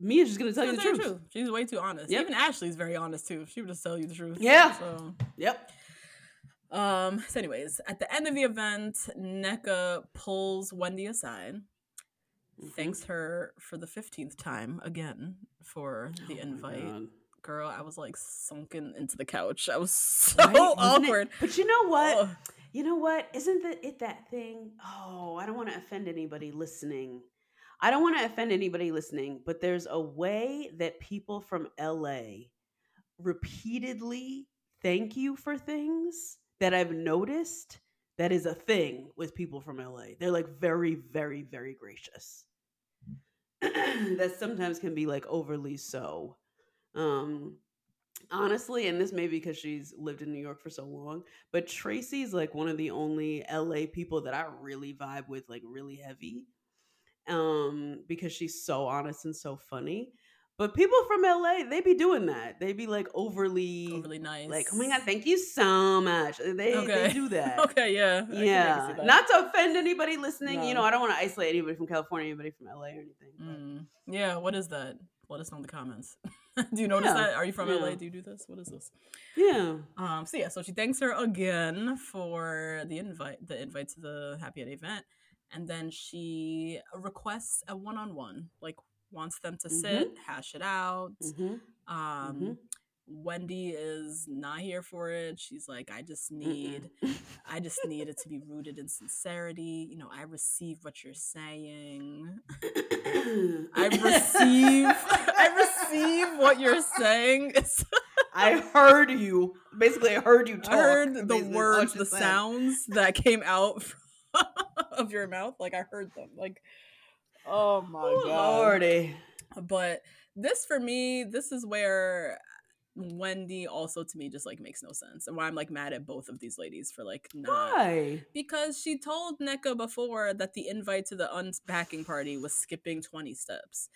Mia's just gonna tell you the truth. She's way too honest. Yep. Even Ashley's very honest too. She would just tell you the truth. Yeah. So, Yep. um. So, anyways, at the end of the event, Nneka pulls Wendy aside, Mm-hmm. thanks her for the fifteenth time again for the Oh invite. Girl, I was like sunken into the couch. I was so Right? Awkward. But you know what? Ugh. You know what? Isn't that it that thing? Oh, I don't want to offend anybody listening. I don't want to offend anybody listening, but there's a way that people from LA repeatedly thank you for things that I've noticed that is a thing with people from LA. They're like very, very, very gracious. that sometimes can be like overly so. Um honestly, and this may be because she's lived in New York for so long, but Tracy's like one of the only LA people that I really vibe with, like really heavy. Um, because she's so honest and so funny. But people from LA, they be doing that. They be like overly, Overly nice. like, oh my god, thank you so much. They they do that. okay, yeah. I can- I can Yeah. Not to offend anybody listening. You know, I don't want to isolate anybody from California, anybody from LA or anything. but- Mm. Yeah, what is that? Let us know in the comments. do you notice Yeah, that? Are you from LA? Do you do this? What is this? Yeah. Um, so yeah, so she thanks her again for the invite, the invite to the Happy Ed event, and then she requests a one-on-one, like wants them to sit, hash it out. Mhm. Um, Mhm. Wendy is not here for it. She's like, I just need, I just need it to be rooted in sincerity. You know, I receive what you're saying. I receive, I receive what you're saying. I heard you. Basically, I heard you talk. I heard the basically, is what words, the said. sounds that came out of your mouth. Like I heard them. Like, oh my Oh, god, Lordy. But this for me, this is where Wendy also to me just like makes no sense, and why I'm like mad at both of these ladies for like not Why? because she told Nneka before that the invite to the unpacking party was skipping 20 steps.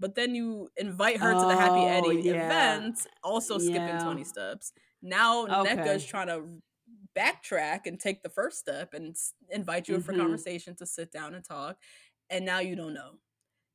But then you invite her to the Happy Oh, Eddie yeah. event, also skipping Yeah. 20 steps. Now Okay. is trying to backtrack and take the first step and invite you in for mm-hmm. conversation to sit down and talk. And now you don't know.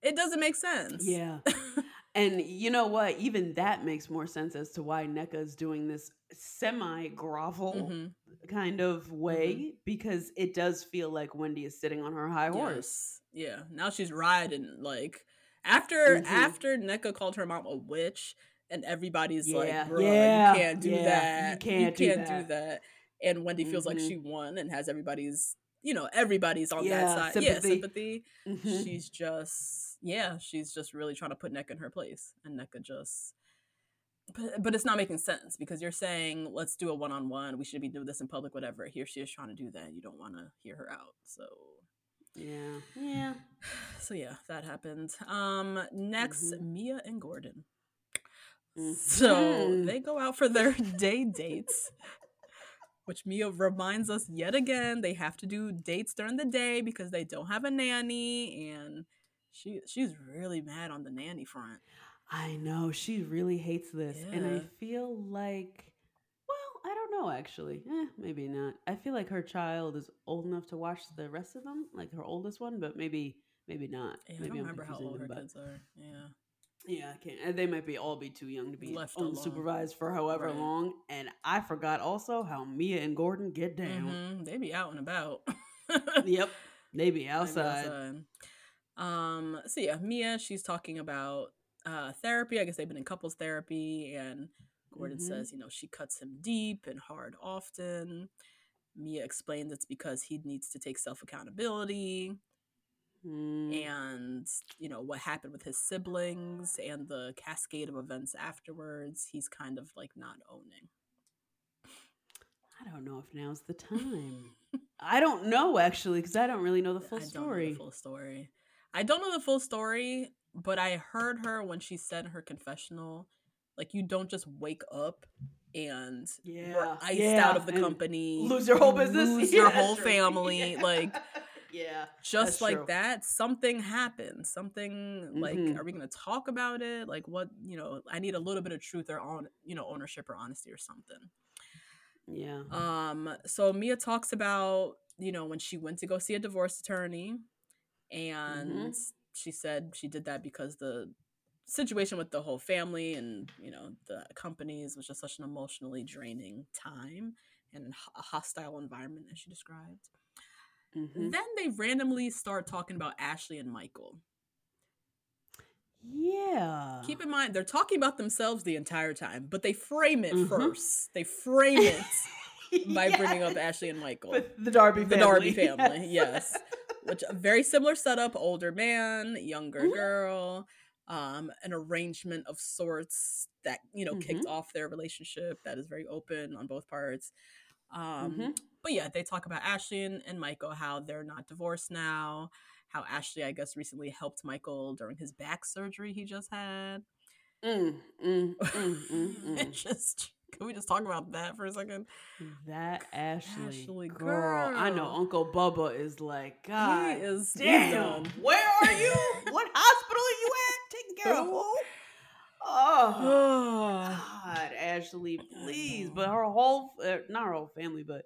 It doesn't make sense. Yeah. and you know what? Even that makes more sense as to why Nneka is doing this semi grovel Mhm. kind of way because it does feel like Wendy is sitting on her high horse. Yes. Yeah. Now she's riding like after Mhm. after Nneka called her mom a witch and everybody's Yeah, like, bro, yeah, you can't do yeah, you that. can't do can't that." that. And Wendy feels like Mhm. she won and has everybody's you know, everybody's on Yeah, that side. sympathy. Yeah, sympathy. Mhm. She's just yeah, she's just really trying to put Nneka in her place. And Nneka just but, but it's not making sense because you're saying let's do a one-on-one we should be doing this in public whatever here she is trying to do that you don't want to hear her out so Yeah. Yeah. so yeah, that happened. Um, next, Mm-hmm. Mia and Gordon. So Mhm. they go out for their day dates, which Mia reminds us yet again they have to do dates during the day because they don't have a nanny, and she she's really mad on the nanny front. I know she really hates this, and I feel like, well, I don't know actually. Eh, maybe not. I feel like her child is old enough to watch the rest of them, like her oldest one, but maybe, maybe not. Yeah, I maybe don't I'm remember how old her but- kids are. Yeah, Yeah, I can't. and They might be all be too young to be Left alone. unsupervised for however Right. long. And I forgot also how Mia and Gordon get down. Mhm, they be out and about. Yep, they be Maybe outside. outside. Um, so yeah, Mia, she's talking about uh therapy. I guess they've been in couples therapy, and Gordon Mhm. says, you know, she cuts him deep and hard often. Mia explains it's because he needs to take self accountability Mm. and you know what happened with his siblings and the cascade of events afterwards he's kind of like not owning I don't know if now's the time. I don't know actually because I don't really know the full I don't know story. the full story i don't know the full story but i heard her when she said her confessional like you don't just wake up and Yeah, we're iced yeah, out of the and company lose your whole business? lose Yeah, your whole true. family like yeah, just like true. that something happened something like Mhm. are we going to talk about it like what you know i need a little bit of truth or on you know ownership or honesty or something Yeah. um so mia talks about you know when she went to go see a divorce attorney and she said she did that because the situation with the whole family and you know the companies was just such an emotionally draining time and a hostile environment as she described Mhm. then they randomly start talking about Ashley and Michael. Yeah. Keep in mind, they're talking about themselves the entire time, but they frame it Mhm. first. They frame it by bringing up Ashley and Michael. With the Darby the Darby family, family, yes. Which a very similar setup, older man, younger Mhm. girl, um, an arrangement of sorts that, you know, kicked Mhm. off their relationship that is very open on both parts. Um, Mhm. but yeah, they talk about Ashley and, and Michael, how they're not divorced now, how Ashley, I guess, recently helped Michael during his back surgery he just had. Mm, mm, mm, mm, mm. Just can we just talk about that for a second? That Ashley, Ashley girl. I know. Uncle Bubba is like, God is- he's damn. done. Where are you? what hospital are you at? Taking care of who? Oh, God, Ashley, please. But her whole, uh, not her whole family, but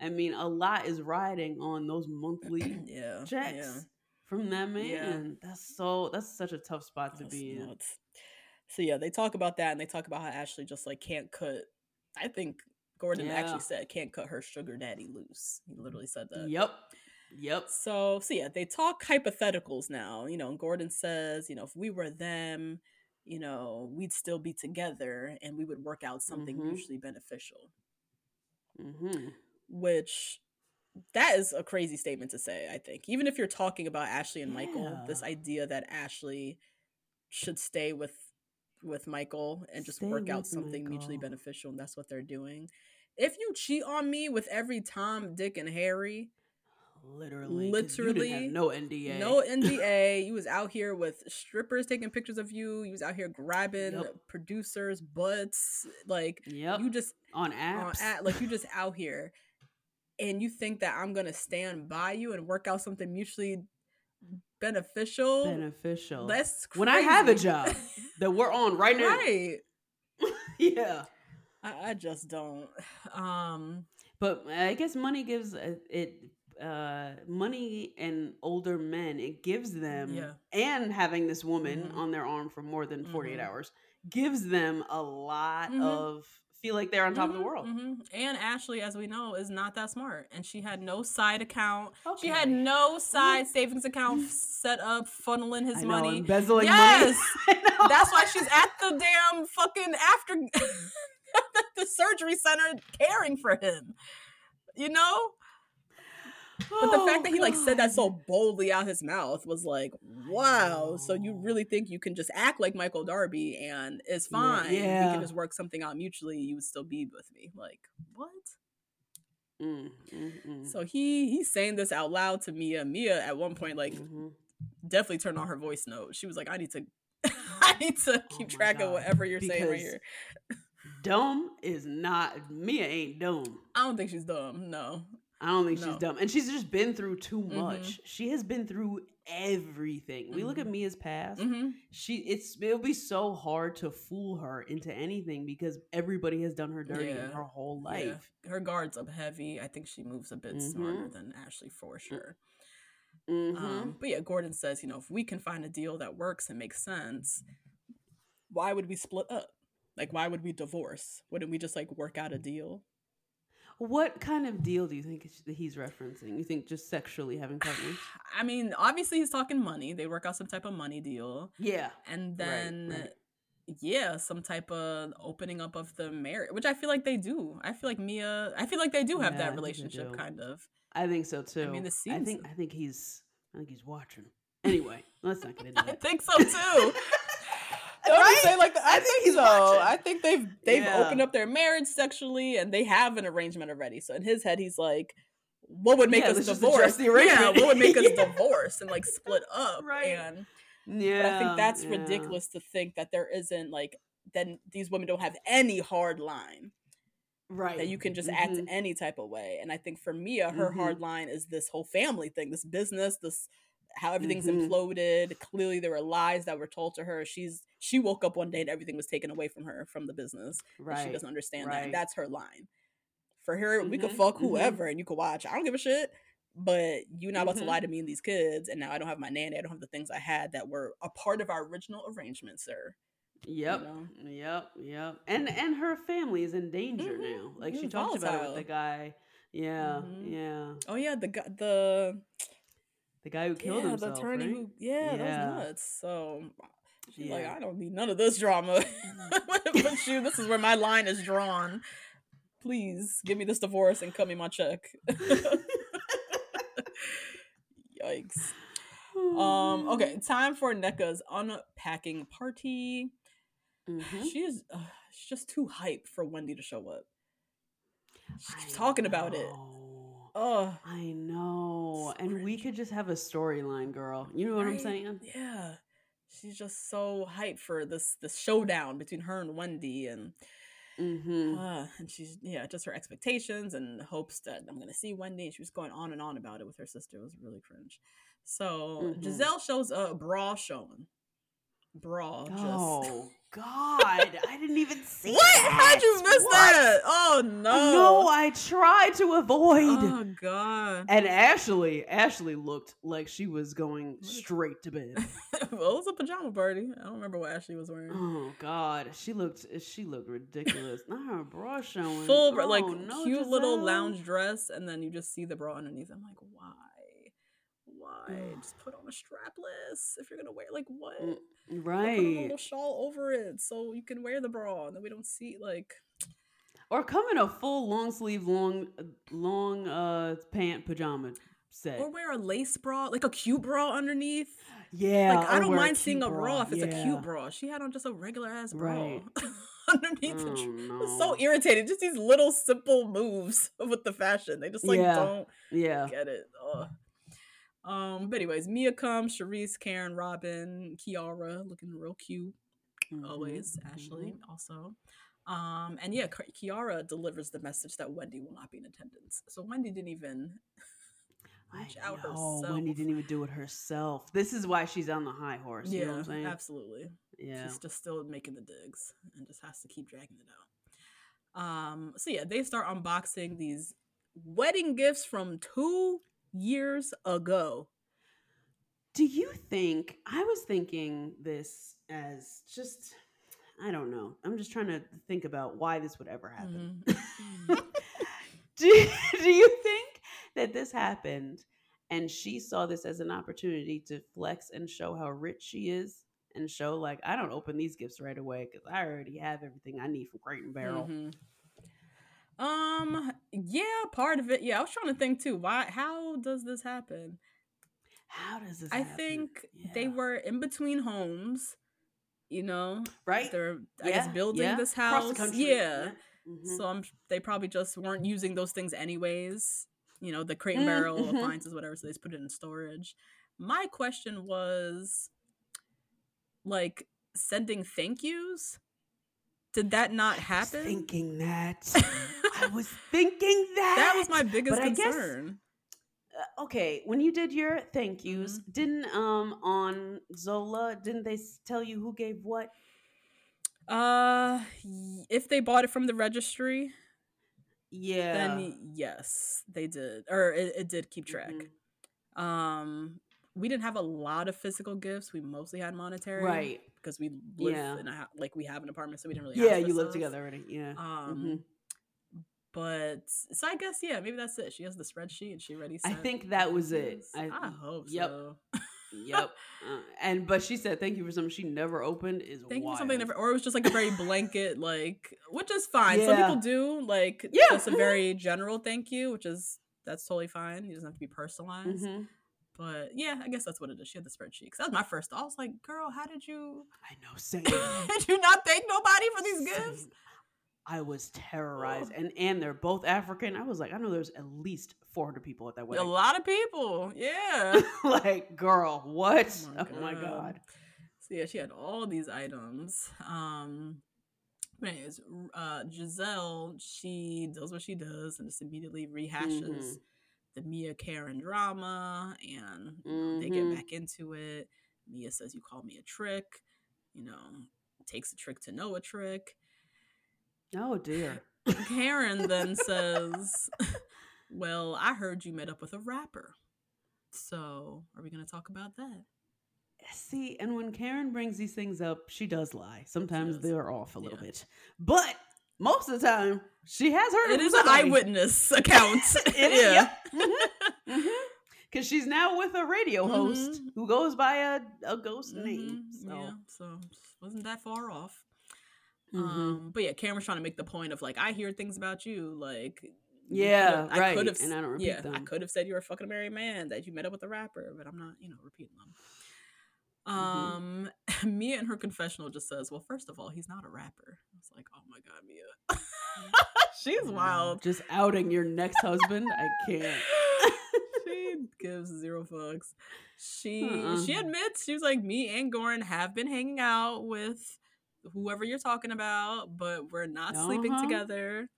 I mean, a lot is riding on those monthly yeah, checks yeah. from that man. Yeah. That's so, that's such a tough spot to That's be in. So yeah, they talk about that and they talk about how Ashley just like can't cut. I think Gordon actually said can't cut her sugar daddy loose. He literally said that. Yep. Yep. So so yeah, they talk hypotheticals now. You know, and Gordon says, you know, if we were them, you know, we'd still be together and we would work out something Mhm. mutually beneficial. Mm-hmm. Which that is a crazy statement to say, I think. Even if you're talking about Ashley and Michael, this idea that Ashley should stay with with Michael and just Stay work out something mutually beneficial and that's what they're doing. If you cheat on me with every Tom, Dick, and Harry, Literally. 'cause you didn't literally no NDA. no NDA. you was out here with strippers taking pictures of you. You was out here grabbing Yep. producers' butts. Like Yep. you just on on at, like you just out here, and you think that I'm gonna stand by you and work out something mutually beneficial. beneficial. That's when I have a job that we're on right now. right? Yeah. I, I just don't. Um, But I guess money gives uh, it uh money and older men it gives them Yeah. and having this woman Mhm. on their arm for more than 48 Mhm. hours gives them a lot Mhm. of feel like they're on top of the mhm, world. mhm. And Ashley, as we know, is not that smart, and she had no side account. She had no side savings account set up, funneling his know, money. embezzling yes, money. That's why she's at the damn fucking after the surgery center caring for him. You know. But the fact that he like said that Oh, so boldly out his mouth was like, wow. So you really think you can just act like Michael Darby and it's Yeah, fine. We yeah. can just work something out mutually. You would still be with me. Like, what? Mm, mm, mm, So he he's saying this out loud to Mia. Mia at one point like mhm. definitely turned on her voice note. She was like, I need to I need to Oh keep my track of whatever you're saying right here. Dumb is not Mia ain't dumb. I don't think she's dumb. No. I don't think No. she's dumb. And she's just been through too Mhm. much. She has been through everything. We look at Mia's past. hmm She it's it'll be so hard to fool her into anything because everybody has done her dirty Yeah. her whole Yeah. life. Her guard's up heavy. I think she moves a bit smarter Mhm. than Ashley for sure. Mhm. Um, but yeah, Gordon says, you know, if we can find a deal that works and makes sense, why would we split up? Like, why would we divorce? Wouldn't we just like work out a deal? What kind of deal do you think he's referencing? You think just sexually having partners? I mean, obviously he's talking money. They work out some type of money deal. yeah. And then, right. yeah, some type of opening up of the marriage, which I feel like they do. I feel like Mia, I feel like they do have Yeah, that relationship kind of. I think so too. I mean, the I think I think he's I think he's watching. Anyway, let's not get into I think so too. Don't Right? say like that? I, I think think he's so. watching. I think they've they've Yeah. opened up their marriage sexually and they have an arrangement already. So in his head, he's like, "What would make Yeah, us divorce? yeah, what would make us divorce and like split up?" Right. And Yeah, but I think that's yeah. ridiculous to think that there isn't like then these women don't have any hard line Right. that you can just act Mhm. any type of way. And I think for Mia, her Mhm. hard line is this whole family thing, this business, this how everything's Mhm. imploded. Clearly there were lies that were told to her. She's she woke up one day and everything was taken away from her from the business. and Right. she doesn't understand that. And that's her line. For her, we could Mhm, fuck mhm. whoever and you could watch. I don't give a shit. But you're not about to lie to me and these kids, and now I don't have my nanny. I don't have the things I had that were a part of our original arrangement, sir. Yep. know? Yep. Yep. And and her family is in danger now. Like she talked about it with the guy. Yeah. Yeah. Oh yeah, the the The guy who killed yeah, himself. the attorney right? who yeah, that was nuts. So she's like, I don't need none of this drama. but you, this is where my line is drawn. Please give me this divorce and cut me my check. Yikes. Um. Okay. Time for Nneka's unpacking party. Mhm. She is. Uh, she's just too hype for Wendy to show up. She keeps talking about it. Oh, I know. So And we could just have a storyline, girl. You know what I'm saying? Yeah. She's just so hyped for this this showdown between her and Wendy and Mm-hmm. uh, and she's yeah, just her expectations and hopes that I'm gonna see Wendy. And she was going on and on about it with her sister. It was really cringe. So Mhm. Gizelle shows a bra showing. Bra just Oh God! I didn't even see. What? How'd you miss What? that? Oh no. No, I tried to avoid. Oh god. And Ashley, Ashley looked like she was going straight to bed. well, it was a pajama party. I don't remember what Ashley was wearing. Oh God, she looked she looked ridiculous. Not her bra showing. full bra- oh, like Oh, no, cute little lounge dress, and then you just see the bra underneath. I'm like, why? Why? Just put on a strapless if you're gonna wear like what? Right. Or Put a little shawl over it so you can wear the bra, and then we don't see like. Or come in a full long sleeve, long long uh pant pajama set. Or wear a lace bra, like a cute bra underneath. yeah, like I don't mind cute seeing a bra if it's a cute bra. She had on just a regular ass bra Right. underneath. the Oh, tr- It was no. so irritated Just these little simple moves with the fashion. They just like Yeah. don't Yeah. get it. Ugh. Um, but anyways, Mia comes, Charrisse, Karen, Robyn, Kiara, looking real cute. Mhm, Always, mhm. Ashley also. Um, and yeah, Kiara delivers the message that Wendy will not be in attendance. So Wendy didn't even reach I out know, herself. Wendy didn't even do it herself. This is why she's on the high horse. You know yeah, what I'm saying? absolutely. Yeah. She's just still making the digs and just has to keep dragging it out. Um, so yeah, they start unboxing these wedding gifts from two years ago. Do you think I was thinking this as just I don't know. I'm just trying to think about why this would ever happen. Mm-hmm. do, do you think that this happened and she saw this as an opportunity to flex and show how rich she is and show like I don't open these gifts right away cuz I already have everything I need from Crate and Barrel. Mhm. Um, yeah, part of it. Yeah, I was trying to think too. Why? How does this happen? How does this happen? I happen? think they were in between homes. You know, right? they're I guess building yeah. this house. Yeah. Mhm. So I'm they probably just weren't using those things anyways. You know, the crate and barrel Mhm. appliances, whatever. So they just put it in storage. My question was, like, sending thank yous. Did that not I was happen? thinking that. I was thinking that. that was my biggest But I guess- concern. Uh, okay, when you did your thank yous, Mm-hmm. didn't um on Zola, didn't they tell you who gave what? Uh, if they bought it from the registry, Yeah. then yes, they did, or it, it did keep track. Mhm. Um, we didn't have a lot of physical gifts. We mostly had monetary, Right. Because we live Yeah. in a like we have an apartment, so we didn't really. Yeah, you live together already. Yeah. Um, Mhm. but so I guess yeah, maybe that's it. She has the spreadsheet and she already. I think that was it. I- I, hope yep. so. yep. Uh, and but she said thank you for something she never opened is Thank you wild. for something different, or it was just like a very blanket, like which is fine. Some people do like Yeah, just a mhm. very general thank you, which is that's totally fine. It doesn't have to be personalized. Mhm. But yeah, I guess that's what it is. She had the spreadsheet. 'Cause that was my first thought. I was like, girl, how did you I know, same. did you not thank nobody for these gifts? I was terrorized, and and they're both African. I was like, I know there's at least 400 people at that wedding. A lot of people. Yeah. like, girl, what? Oh Oh my god. So yeah, she had all these items. Um but anyways, uh Gizelle, she does what she does and just immediately rehashes Mhm. The Mia Karen drama and you know, they get Mhm. back into it. Mia says you called me a trick, you know, takes a trick to know a trick. Oh dear. Karen then says, Well, I heard you met up with a rapper. So are we gonna talk about that? See, and when Karen brings these things up, she does lie. Sometimes does. they're off a little Yeah. bit, but most of the time, she has heard it is an eyewitness account. It is, yeah. Because she's now with a radio host Mhm. who goes by a, a ghost Mhm, name. So, Yeah, so wasn't that far off. Um, but yeah, was trying to make the point of like, I hear things about you, like Yeah, I right, could have, and I don't repeat yeah, I could have said you were a fucking married man that you met up with a rapper, but I'm not, you know, repeating them. Mm-hmm. Um, Mia in her confessional just says, "Well, first of all, he's not a rapper." I was like, "Oh my god, Mia, she's wild." just outing your next husband, I can't. she gives zero fucks. She Uh-uh. she admits she was like me and Gordon have been hanging out with whoever you're talking about, but we're not sleeping Uh-huh. together.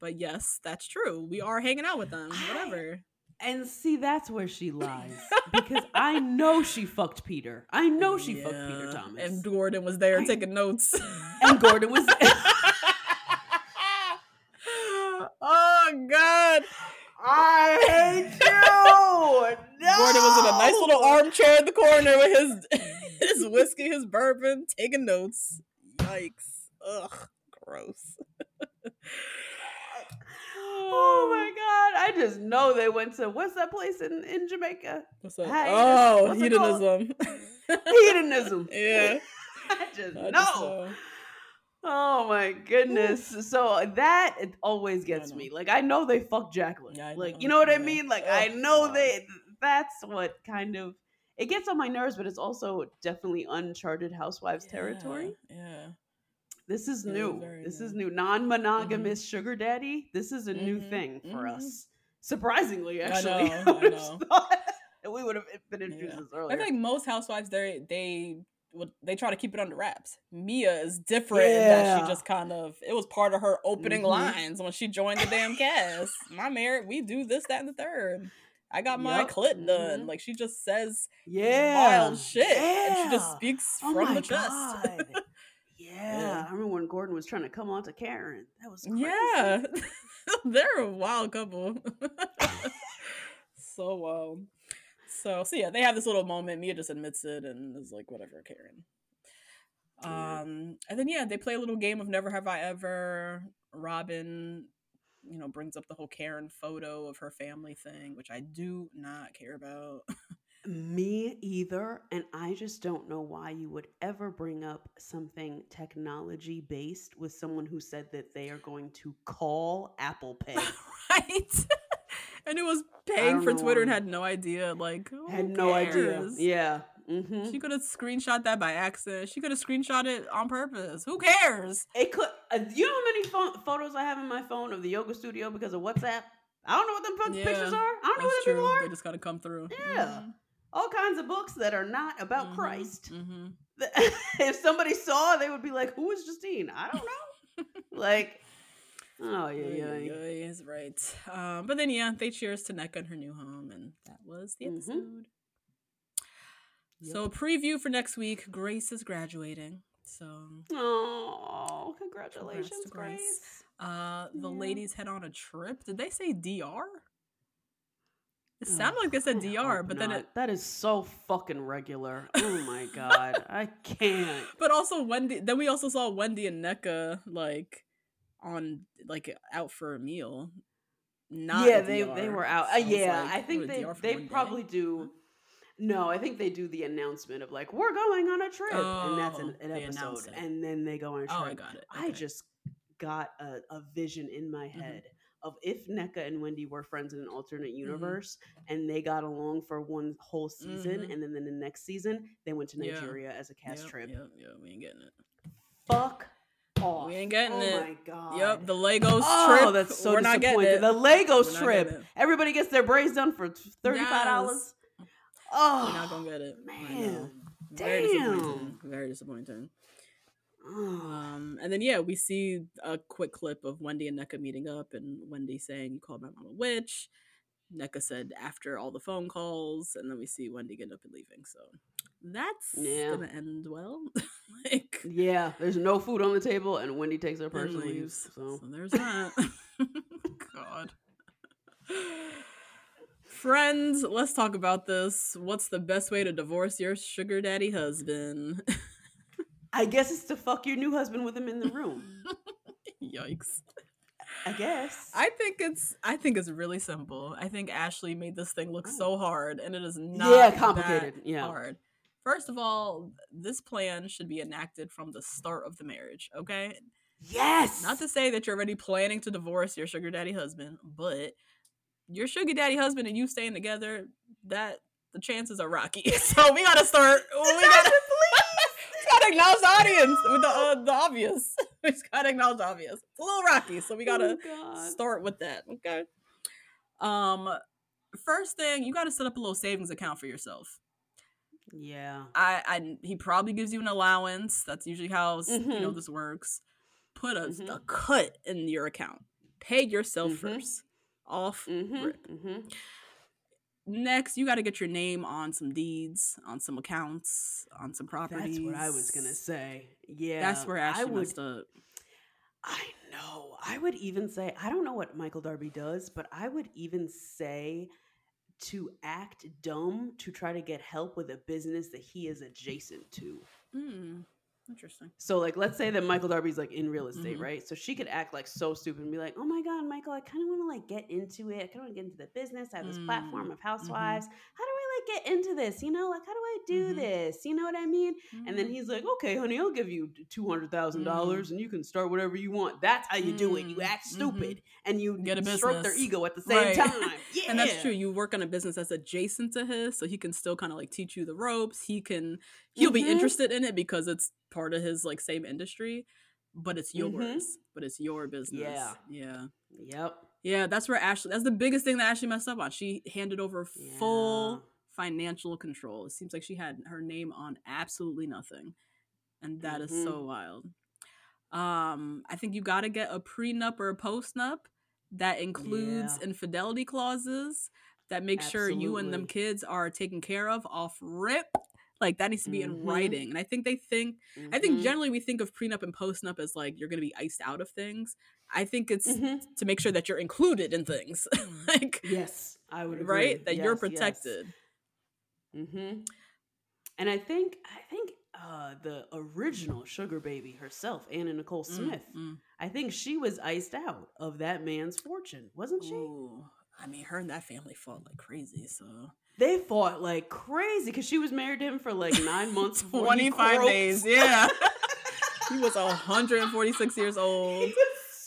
But yes, that's true. We are hanging out with them. Whatever. And see, that's where she lies because I know she fucked Peter. I know she fucked Peter Thomas, And Gordon was there I- taking notes. and Gordon was. oh God. I hate you. No! Gordon was in a nice little armchair in the corner with his his whiskey, his bourbon, taking notes. Yikes. Ugh. Gross. Oh my oh. god! I just know they went to what's that place in in Jamaica? What's up? Hiatus. Oh, What's hedonism. Hedonism. yeah. I just I know. just know. Oh my goodness! So that it always gets me. Like I know they fuck Jacqueline. Yeah, like you know what I yeah. mean? Like oh, I know God. they. That's what kind of it gets on my nerves, but it's also definitely uncharted housewives territory. Yeah. Yeah. This is is new. very This new. is new. Non-monogamous sugar daddy. This is a new Mhm, thing for mhm. us. Surprisingly, I actually, know, I would've know. thought we would have been introduced Yeah. this I earlier. feel like most housewives they they would they try to keep it under wraps. Mia is different Yeah. she just kind of it was part of her opening Mhm. lines when she joined the damn cast. My married, we do this, that, and the third. I got my Yup, clit done. mhm. Like she just says yeah, wild shit. And she just speaks Oh from the chest. Yeah. Yeah. I remember when Gordon was trying to come on to Karen. That was crazy. Yeah. They're a wild couple. so wild. So so yeah, they have this little moment. Mia just admits it and is like, whatever, Karen. Yeah. Um and then yeah, they play a little game of Never Have I Ever. Robyn, you know, brings up the whole Karen photo of her family thing, which I do not care about. Me either. And I just don't know why you would ever bring up something technology based with someone who said that they are going to call Apple Pay. right? and it was paying for Twitter and had no idea. Like, who Had no idea. Yeah. Mm-hmm. She could have screenshot that by accident. She could have screenshot it on purpose. Who cares? It could. Uh, you know how many pho- photos I have in my phone of the yoga studio because of WhatsApp? I don't know what them fucking Yeah, pictures are. I don't know what them people are. They just gotta come through. Yeah. All kinds of books that are not about Mhm, Christ. mhm. if somebody saw, they would be like, "Who is Justine?" I don't know. like, oh yeah, yeah. ay, is right. Um, but then yeah, they cheers to Nneka in her new home, and that was the Mhm. episode. So preview for next week. Grace is graduating. So Oh, congratulations, to Grace. uh the Yeah. ladies head on a trip. Did they say DR? It sounded like they said DR, but then not. it that is so fucking regular. Oh my god, I can't. But also Wendy. Then we also saw Wendy and Nneka like on like out for a meal. Not yeah, they DR. they were out. So Uh, yeah, like, I think "Oh, they they one day?" probably do. No, I think they do the announcement of like we're going on a trip, and that's an, Oh, an episode, and then they go on a trip. Oh, I got it. I just got a, a vision in my Mm-hmm. Of if Nneka and Wendy were friends in an alternate Mm-hmm. universe and they got along for one whole season, Mhm. and then in the next season they went to Yeah. Nigeria as a cast Yep, trip. Yep, yep, we ain't getting it. Fuck off. We ain't getting oh it. Oh my god. Yep, the Lagos Oh, trip. that's so We're not getting it. The Lagos We're trip. Everybody gets their braids done for thirty-five dollars. Oh, We're not gonna get it. Man. Very Damn. disappointing. Very disappointing. Um, and then yeah, we see a quick clip of Wendy and Nneka meeting up, and Wendy saying, "You called my mom a witch." Nneka said after all the phone calls, and then we see Wendy getting up and leaving. So that's Yeah. gonna end well. like Yeah, there's no food on the table, and Wendy takes her purse and leaves. So, So there's that. God. Friends, let's talk about this. What's the best way to divorce your sugar daddy husband? I guess it's to fuck your new husband with him in the room. Yikes. I guess. I think it's I think it's really simple. I think Ashley made this thing look Oh. so hard and it is not Yeah, complicated. Yeah. hard. First of all, this plan should be enacted from the start of the marriage, okay? Yes. Not to say that you're already planning to divorce your sugar daddy husband, but your sugar daddy husband and you staying together, that the chances are rocky. So we gotta start. We gotta, gotta acknowledge the audience with the uh, the obvious. We just gotta acknowledge the obvious. It's a little rocky, so we gotta Oh, start with that. Okay. Um, first thing you gotta set up a little savings account for yourself. Yeah. I, I he probably gives you an allowance. That's usually how you know Mhm. this works. Put a, Mhm. a cut in your account. Pay yourself Mhm. first. Off Mm-hmm. rip. Next, you got to get your name on some deeds, on some accounts, on some properties. That's what I was gonna say. Yeah. That's where Ashley I would, messed up. I know. I would even say I don't know what Michael Darby does, but I would even say to act dumb to try to get help with a business that he is adjacent to. Hmm. Interesting. So like let's say that Michael Darby's like in real estate, Mhm. right? So she could act like so stupid and be like, "Oh my god, Michael, I kind of want to like get into it. I kind of want to get into the business. I have this platform Mm, of housewives. How do I get into this? You know, like how do I do Mhm. this? You know what I mean?" And then Mm. he's like, "Okay, honey, I'll give you two hundred thousand dollars, and you can start whatever you want." That's how you do it. You Mm, act stupid, and you Get a stroke their ego at the same Right. time. Yeah, And that's true. You work on a business that's adjacent to his, so he can still kind of like teach you the ropes. He can he'll be interested in it because it's part of his like same industry, but it's yours. But it's your business. Yeah. Yeah. Yep. Yeah, that's where Ashley that's the biggest thing that Ashley messed up on. She handed over full Yeah. Financial control. It seems like she had her name on absolutely nothing. And that is Mhm. so wild. Um, I think you gotta get a prenup or a postnup that includes Yeah. infidelity clauses that make sure you and them kids are taken care of off rip. Like that needs to be in Mhm. writing. And I think they think I think Mhm. generally we think of prenup and postnup as like you're gonna be iced out of things. I think it's Mhm. to make sure that you're included in things. like Yes, I would agree. right? That you're protected. yes. Mm-hmm. And I think I think uh, the original sugar baby herself, Anna Nicole Mm, Smith, mm. I think she was iced out of that man's fortune, wasn't she? Ooh, I mean, her and that family fought like crazy. So They fought like crazy because she was married to him for like nine months. twenty five days. Yeah, he was hundred and forty six years old.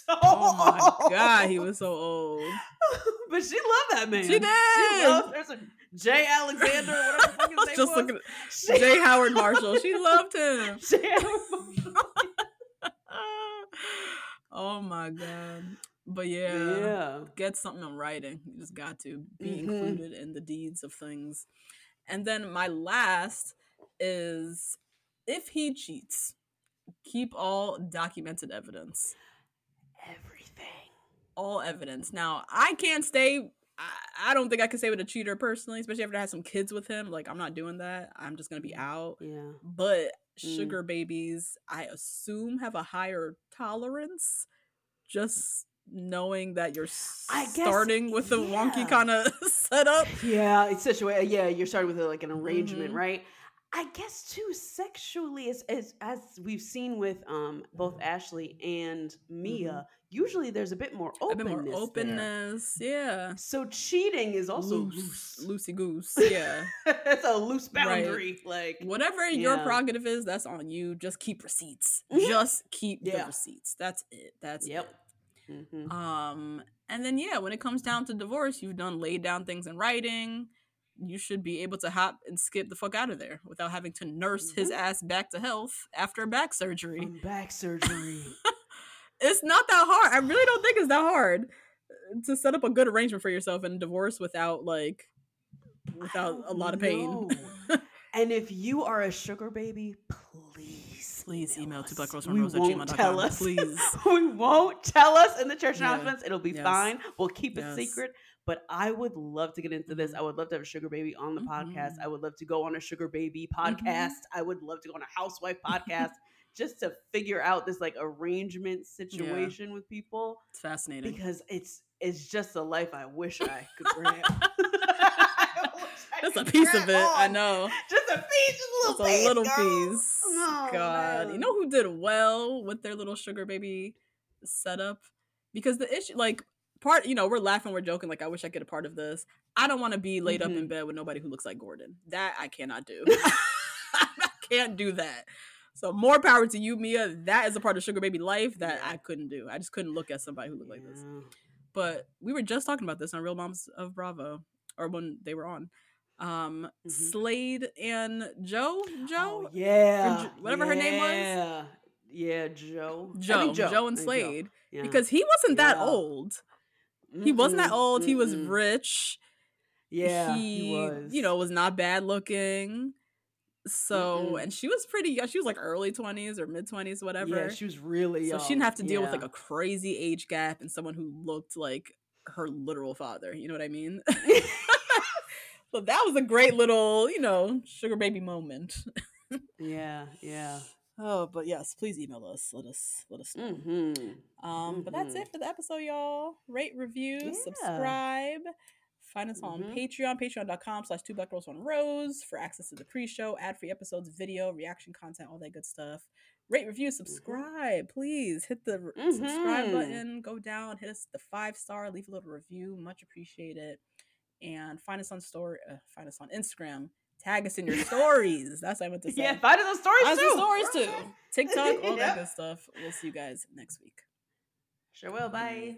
So Oh my old. god, he was so old. but she loved that man. She She did. loved. There's a Jay Alexander, whatever the fuck his name just was. looking at J. Howard Marshall. She loved him. Jay Howard oh my god. But yeah, Yeah. get something in writing. You just got to be Mhm. included in the deeds of things. And then my last is if he cheats, keep all documented evidence. Everything. All evidence. Now, I can't stay. I, I don't think I could stay with a cheater personally, especially after I had some kids with him. Like, I'm not doing that. I'm just going to be out. Yeah. But Mm. sugar babies, I assume, have a higher tolerance just knowing that you're guess, starting with a wonky kind of setup. Yeah, it's such a way. Yeah, you're starting with like an arrangement, Mhm. right? I guess too sexually, as, as as we've seen with um both Ashley and Mia, usually there's a bit more A openness. bit more there. openness. Yeah. So cheating is also loose, loose. loosey goose. Yeah. it's a loose Right. boundary. Like Whatever your prerogative is, that's on you. Just keep receipts. Mhm. Just keep the receipts. That's it. That's Yep. it. Mhm. Um, and then yeah, when it comes down to divorce, you've done laid down things in writing. You should be able to hop and skip the fuck out of there without having to nurse his Mhm. ass back to health after back surgery. On back surgery. it's not that hard. I really don't think it's that hard uh, to set up a good arrangement for yourself in divorce without like without a lot of pain. and if you are a sugar baby, please, Please email us. two black girls We one rose at won't gmail.com. tell us. Please. we won't tell us in the church Yeah. announcements. It'll be Yes. fine. We'll keep it Yes. secret. But I would love to get into this. Mhm. I would love to have a sugar baby on the podcast. Mhm. I would love to go on a sugar baby Mm-hmm. podcast. I would love to go on a housewife podcast just to figure out this like arrangement situation with people It's fascinating. because it's it's just a life I wish I could grab. I wish I That's a piece of it. I know. Just a piece, just a little a piece. little girl. piece. Oh, God. You know who did well with their little sugar baby setup? Because the issue, like, part, you know, we're laughing, we're joking, like, I wish I could a part of this. I don't want to be laid up Mhm. in bed with nobody who looks like Gordon. That I cannot do. I can't do that. So more power to you, Mia. That is a part of sugar baby life that Yeah. I couldn't do. I just couldn't look at somebody who looked like this. But we were just talking about this on Real Moms of Bravo, or when they were on. Um, Mhm. Slade and Jo, Jo, Oh, yeah. Jo- whatever her name was? Yeah. Yeah, Jo. I Jo, Jo, and Slade, Yeah. because he wasn't that Yeah. old. He wasn't that Mm-mm, old. He was rich. Yeah, he, he, was. you know, was not bad looking. So, Mm-mm. and she was pretty young. She was like early twenties or mid twenties, whatever. Yeah, she was really so she didn't have to deal with like a crazy age gap and someone who looked like her literal father. You know what I mean? so that was a great little, you know, sugar baby moment. yeah, yeah. Oh, but yes, please email us. Let us let us know. Mm-hmm. Um, but that's Mhm. it for the episode, y'all. Rate, review, Yeah. subscribe. Find us on Mhm. Patreon, patreon.com slash two black girls one rose for access to the pre-show, ad-free episodes, video, reaction content, all that good stuff. Rate, review, subscribe, please. Hit the r- subscribe button, go down, hit us the five star, leave a little review, much appreciated. And find us on story, uh, find us on Instagram. Tag us in your stories. That's what I meant to say. Yeah, find us on stories Find too. stories too. TikTok, all that good stuff. We'll see you guys next week. Sure will. Bye.